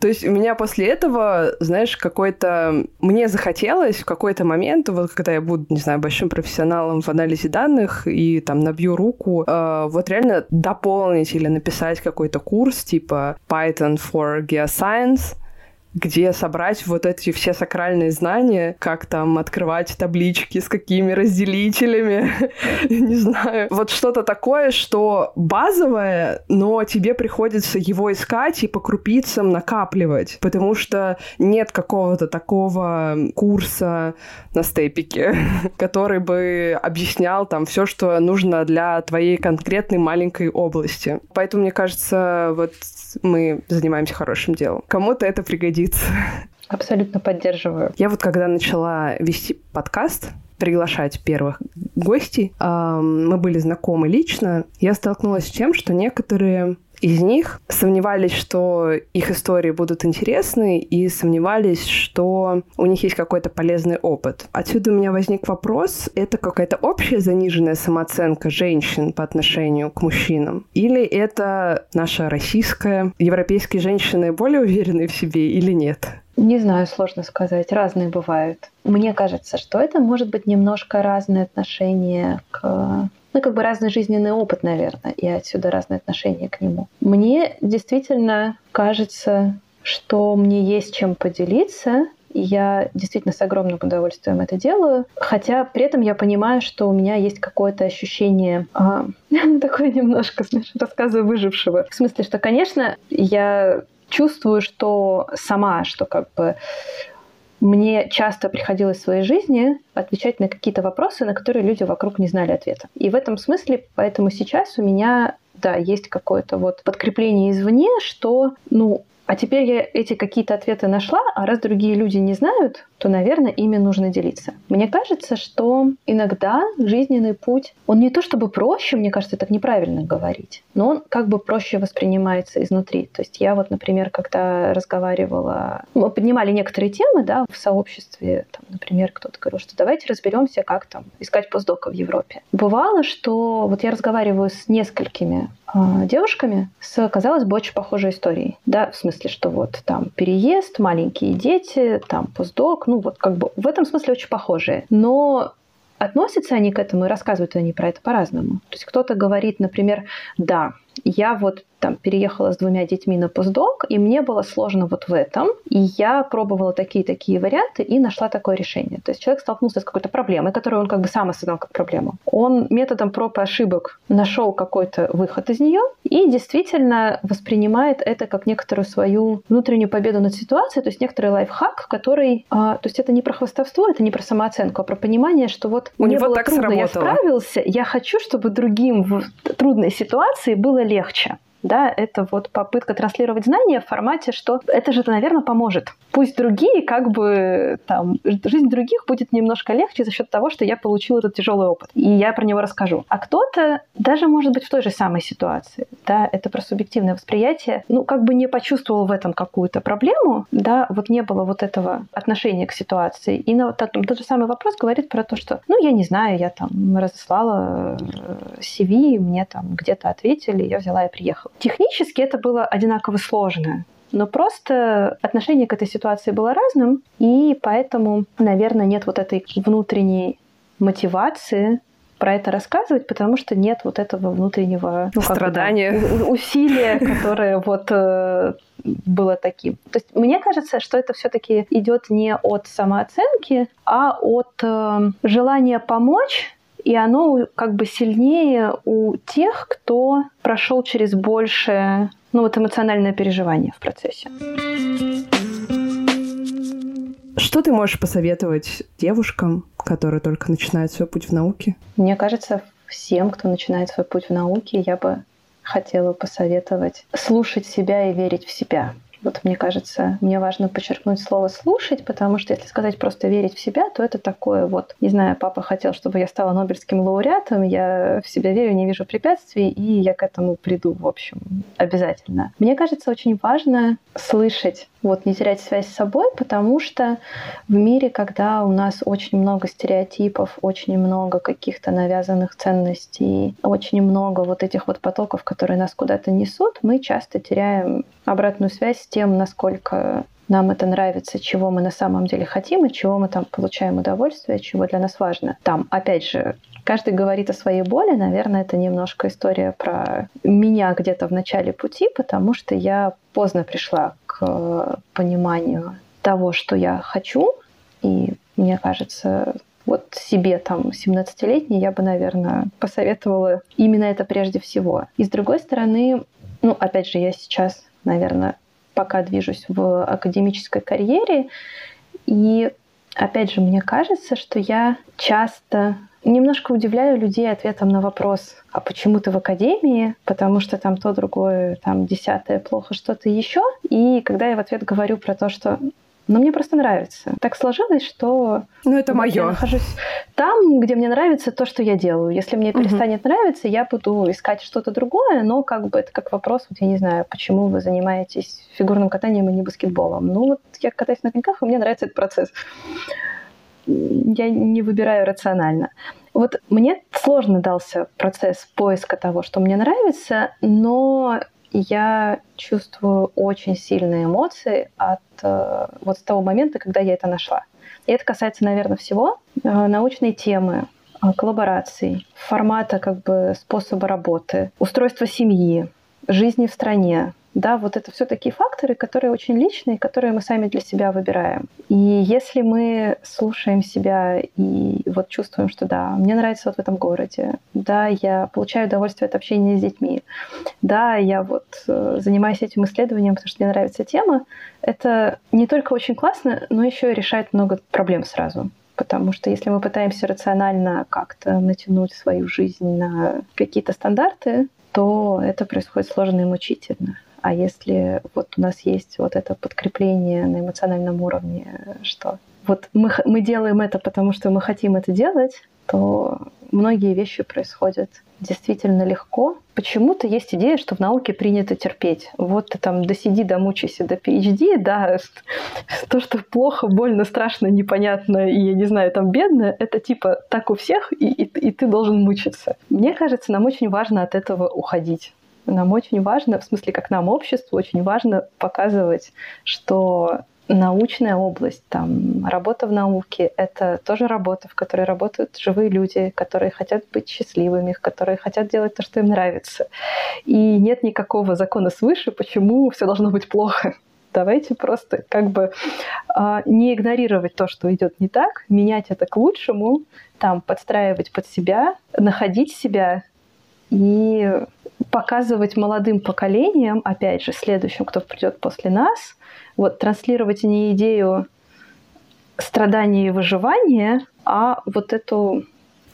B: То есть у меня после этого, знаешь, какой-то... Мне захотелось в какой-то момент, вот когда я буду, не знаю, большим профессионалом в анализе данных и там набью руку, э, вот реально дополнить или написать какой-то курс типа Python for Geoscience, где собрать вот эти все сакральные знания, как там открывать таблички с какими разделителями, не знаю. Вот что-то такое, что базовое, но тебе приходится его искать и по крупицам накапливать, потому что нет какого-то такого курса на степике, который бы объяснял там все, что нужно для твоей конкретной маленькой области. Поэтому, мне кажется, вот мы занимаемся хорошим делом. Кому-то это пригодится.
A: Абсолютно поддерживаю.
B: Я вот когда начала вести подкаст, приглашать первых гостей, мы были знакомы лично, я столкнулась с тем, что некоторые из них сомневались, что их истории будут интересны, и сомневались, что у них есть какой-то полезный опыт. Отсюда у меня возник вопрос, это какая-то общая заниженная самооценка женщин по отношению к мужчинам? Или это наша российская, европейские женщины более уверены в себе или нет?
A: Не знаю, сложно сказать. Разные бывают. Мне кажется, что это может быть немножко разное отношение к ну, как бы разный жизненный опыт, наверное, и отсюда разное отношение к нему. Мне действительно кажется, что мне есть чем поделиться, и я действительно с огромным удовольствием это делаю. Хотя при этом я понимаю, что у меня есть какое-то ощущение а, такое немножко, знаешь, рассказываю выжившего. В смысле, что, конечно, я чувствую, что сама, что как бы мне часто приходилось в своей жизни отвечать на какие-то вопросы, на которые люди вокруг не знали ответа. И в этом смысле, поэтому сейчас у меня да, есть какое-то вот подкрепление извне, что, ну, а теперь я эти какие-то ответы нашла, а раз другие люди не знают, то, наверное, ими нужно делиться. Мне кажется, что иногда жизненный путь, он не то чтобы проще, мне кажется, так неправильно говорить, но он как бы проще воспринимается изнутри. То есть я вот, например, когда разговаривала, мы поднимали некоторые темы, да, в сообществе, там, например, кто-то говорил, что давайте разберемся, как там искать постдока в Европе. Бывало, что вот я разговариваю с несколькими девушками с, казалось бы, очень похожей историей. Да, в смысле, что вот там переезд, маленькие дети, там постдок, ну вот как бы в этом смысле очень похожие. Но относятся они к этому и рассказывают они про это по-разному. То есть кто-то говорит, например, да, я вот там переехала с двумя детьми на постдок, и мне было сложно вот в этом. И я пробовала такие-такие варианты и нашла такое решение. То есть человек столкнулся с какой-то проблемой, которую он как бы сам осознал как проблему. Он методом проб и ошибок нашел какой-то выход из нее и действительно воспринимает это как некоторую свою внутреннюю победу над ситуацией, то есть некоторый лайфхак, который... А, то есть это не про хвастовство, это не про самооценку, а про понимание, что вот
B: У
A: мне
B: него
A: было
B: так
A: трудно,
B: сработало.
A: я справился, я хочу, чтобы другим в трудной ситуации было легче да, это вот попытка транслировать знания в формате, что это же, наверное, поможет. Пусть другие, как бы, там, жизнь других будет немножко легче за счет того, что я получил этот тяжелый опыт, и я про него расскажу. А кто-то даже может быть в той же самой ситуации, да, это про субъективное восприятие, ну, как бы не почувствовал в этом какую-то проблему, да, вот не было вот этого отношения к ситуации. И на вот тот, тот же самый вопрос говорит про то, что, ну, я не знаю, я там разослала э, CV, мне там где-то ответили, я взяла и приехала. Технически это было одинаково сложно. Но просто отношение к этой ситуации было разным, и поэтому, наверное, нет вот этой внутренней мотивации про это рассказывать, потому что нет вот этого внутреннего
B: ну, страдания,
A: усилия, которое вот э, было таким. То есть мне кажется, что это все-таки идет не от самооценки, а от э, желания помочь и оно как бы сильнее у тех, кто прошел через большее, ну вот эмоциональное переживание в процессе.
B: Что ты можешь посоветовать девушкам, которые только начинают свой путь в науке?
A: Мне кажется, всем, кто начинает свой путь в науке, я бы хотела посоветовать слушать себя и верить в себя. Вот мне кажется, мне важно подчеркнуть слово «слушать», потому что если сказать просто «верить в себя», то это такое вот, не знаю, папа хотел, чтобы я стала Нобелевским лауреатом, я в себя верю, не вижу препятствий, и я к этому приду, в общем, обязательно. Мне кажется, очень важно слышать вот не терять связь с собой, потому что в мире, когда у нас очень много стереотипов, очень много каких-то навязанных ценностей, очень много вот этих вот потоков, которые нас куда-то несут, мы часто теряем обратную связь с тем, насколько нам это нравится, чего мы на самом деле хотим и чего мы там получаем удовольствие, чего для нас важно. Там, опять же, каждый говорит о своей боли, наверное, это немножко история про меня где-то в начале пути, потому что я поздно пришла к э, пониманию того, что я хочу, и мне кажется, вот себе там 17-летней я бы, наверное, посоветовала именно это прежде всего. И с другой стороны, ну, опять же, я сейчас, наверное, пока движусь в академической карьере. И опять же, мне кажется, что я часто немножко удивляю людей ответом на вопрос, а почему ты в академии? Потому что там то, другое, там десятое, плохо что-то еще. И когда я в ответ говорю про то, что но мне просто нравится. Так сложилось, что...
B: Ну, это мое.
A: Я нахожусь там, где мне нравится то, что я делаю. Если мне перестанет угу. нравиться, я буду искать что-то другое, но как бы это как вопрос, вот я не знаю, почему вы занимаетесь фигурным катанием, а не баскетболом. Ну, вот я катаюсь на коньках, и мне нравится этот процесс. Я не выбираю рационально. Вот мне сложно дался процесс поиска того, что мне нравится, но я чувствую очень сильные эмоции от э, вот с того момента, когда я это нашла. И это касается, наверное, всего э, научной темы, э, коллабораций, формата как бы способа работы, устройства семьи, жизни в стране, да, вот это все такие факторы, которые очень личные, которые мы сами для себя выбираем. И если мы слушаем себя и вот чувствуем, что да, мне нравится вот в этом городе, да, я получаю удовольствие от общения с детьми, да, я вот э, занимаюсь этим исследованием, потому что мне нравится тема, это не только очень классно, но еще и решает много проблем сразу. Потому что если мы пытаемся рационально как-то натянуть свою жизнь на какие-то стандарты, то это происходит сложно и мучительно. А если вот у нас есть вот это подкрепление на эмоциональном уровне, что вот мы, мы делаем это, потому что мы хотим это делать, то многие вещи происходят действительно легко. Почему-то есть идея, что в науке принято терпеть. Вот ты там досиди, домучайся до PhD, да, то, что плохо, больно, страшно, непонятно и, я не знаю, там бедно, это типа так у всех, и, и, и ты должен мучиться. Мне кажется, нам очень важно от этого уходить. Нам очень важно, в смысле, как нам, обществу, очень важно показывать, что научная область, там, работа в науке — это тоже работа, в которой работают живые люди, которые хотят быть счастливыми, которые хотят делать то, что им нравится. И нет никакого закона свыше, почему все должно быть плохо. Давайте просто как бы э, не игнорировать то, что идет не так, менять это к лучшему, там подстраивать под себя, находить себя и показывать молодым поколениям, опять же, следующим, кто придет после нас, вот транслировать не идею страдания и выживания, а вот эту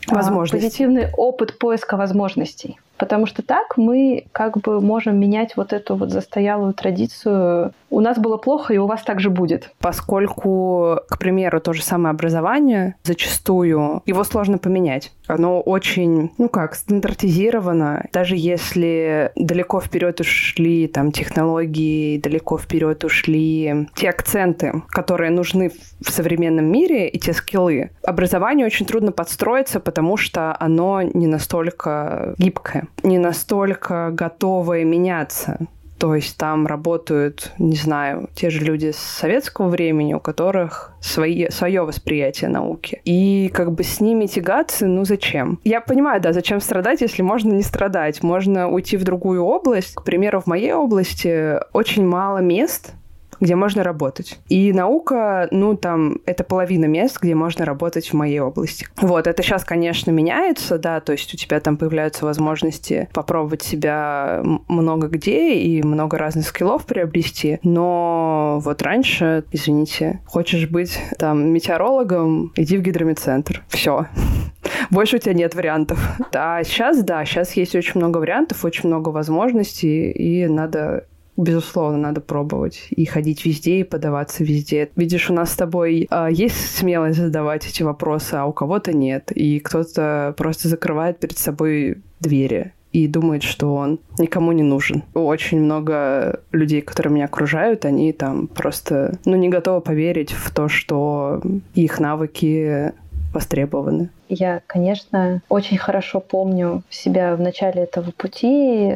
A: а, позитивный опыт поиска возможностей. Потому что так мы как бы можем менять вот эту вот застоялую традицию. У нас было плохо, и у вас также будет.
B: Поскольку, к примеру, то же самое образование, зачастую его сложно поменять. Оно очень, ну как, стандартизировано. Даже если далеко вперед ушли там технологии, далеко вперед ушли те акценты, которые нужны в современном мире, и те скиллы, образование очень трудно подстроиться, потому что оно не настолько гибкое не настолько готовые меняться. То есть там работают, не знаю, те же люди с советского времени, у которых свои, свое восприятие науки. И как бы с ними тягаться, ну зачем? Я понимаю, да, зачем страдать, если можно не страдать. Можно уйти в другую область. К примеру, в моей области очень мало мест, где можно работать. И наука, ну, там, это половина мест, где можно работать в моей области. Вот, это сейчас, конечно, меняется, да, то есть у тебя там появляются возможности попробовать себя много где и много разных скиллов приобрести, но вот раньше, извините, хочешь быть там метеорологом, иди в гидромедцентр. Все. Больше у тебя нет вариантов. А сейчас, да, сейчас есть очень много вариантов, очень много возможностей, и надо Безусловно, надо пробовать и ходить везде, и подаваться везде. Видишь, у нас с тобой э, есть смелость задавать эти вопросы, а у кого-то нет. И кто-то просто закрывает перед собой двери и думает, что он никому не нужен. Очень много людей, которые меня окружают, они там просто, ну, не готовы поверить в то, что их навыки востребованы.
A: Я, конечно, очень хорошо помню себя в начале этого пути,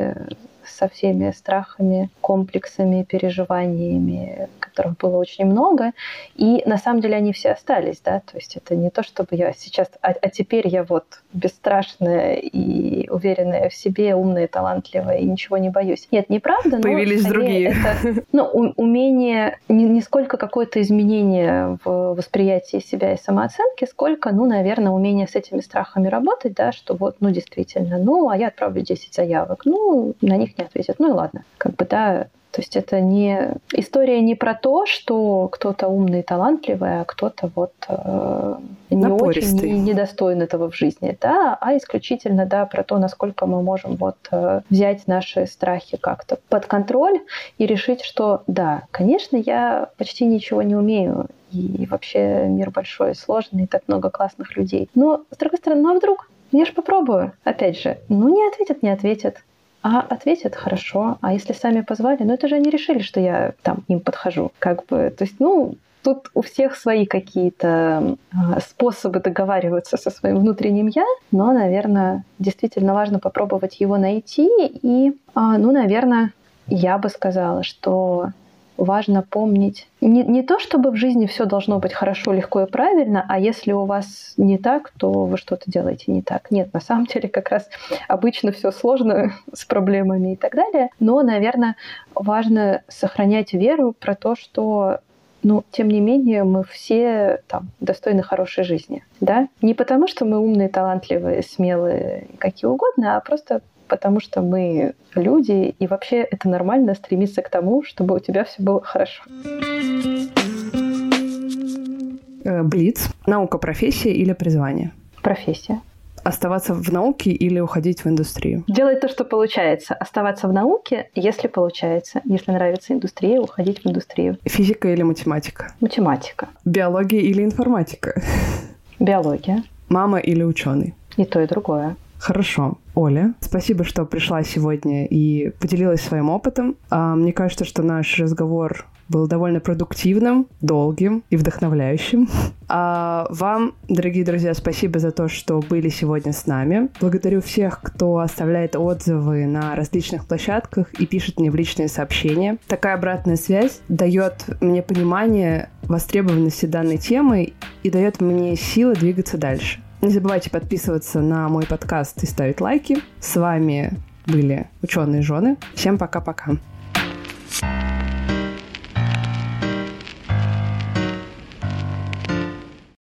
A: со всеми страхами, комплексами, переживаниями, которых было очень много. И на самом деле они все остались, да, то есть это не то, чтобы я сейчас, а, а теперь я вот бесстрашная и уверенная в себе, умная, талантливая и ничего не боюсь. Нет, неправда,
B: Появились но другие.
A: Это, ну, умение, не, не сколько какое-то изменение в восприятии себя и самооценки, сколько, ну, наверное, умение с этими страхами работать, да, что вот, ну, действительно, ну, а я отправлю 10 заявок, ну, на них не ответят, ну и ладно. Как бы, да, То есть это не история не про то, что кто-то умный и талантливый, а кто-то вот э, не Напористый. очень и недостоин этого в жизни, да, а исключительно да про то, насколько мы можем вот э, взять наши страхи как-то под контроль и решить, что да, конечно, я почти ничего не умею, и вообще мир большой, сложный, и так много классных людей. Но, с другой стороны, ну а вдруг? Я же попробую. Опять же, ну не ответят, не ответят. А ответят хорошо. А если сами позвали, ну это же они решили, что я там им подхожу. Как бы, то есть, ну, тут у всех свои какие-то а, способы договариваться со своим внутренним я, но, наверное, действительно важно попробовать его найти. И, а, ну, наверное, я бы сказала, что важно помнить не, не то, чтобы в жизни все должно быть хорошо, легко и правильно, а если у вас не так, то вы что-то делаете не так. Нет, на самом деле как раз обычно все сложно с проблемами и так далее. Но, наверное, важно сохранять веру про то, что но, тем не менее, мы все там достойны хорошей жизни. Да? Не потому, что мы умные, талантливые, смелые, какие угодно, а просто потому что мы люди, и вообще это нормально стремиться к тому, чтобы у тебя все было хорошо.
B: Э, Блиц. Наука, профессия или призвание?
A: Профессия.
B: Оставаться в науке или уходить в индустрию?
A: Делать то, что получается. Оставаться в науке, если получается. Если нравится индустрия, уходить в индустрию.
B: Физика или математика?
A: Математика.
B: Биология или информатика?
A: Биология.
B: Мама или ученый?
A: И то, и другое.
B: Хорошо. Оля, спасибо, что пришла сегодня и поделилась своим опытом. А, мне кажется, что наш разговор был довольно продуктивным, долгим и вдохновляющим. А вам, дорогие друзья, спасибо за то, что были сегодня с нами. Благодарю всех, кто оставляет отзывы на различных площадках и пишет мне в личные сообщения. Такая обратная связь дает мне понимание востребованности данной темы и дает мне силы двигаться дальше. Не забывайте подписываться на мой подкаст и ставить лайки. С вами были ученые жены. Всем пока-пока. thank you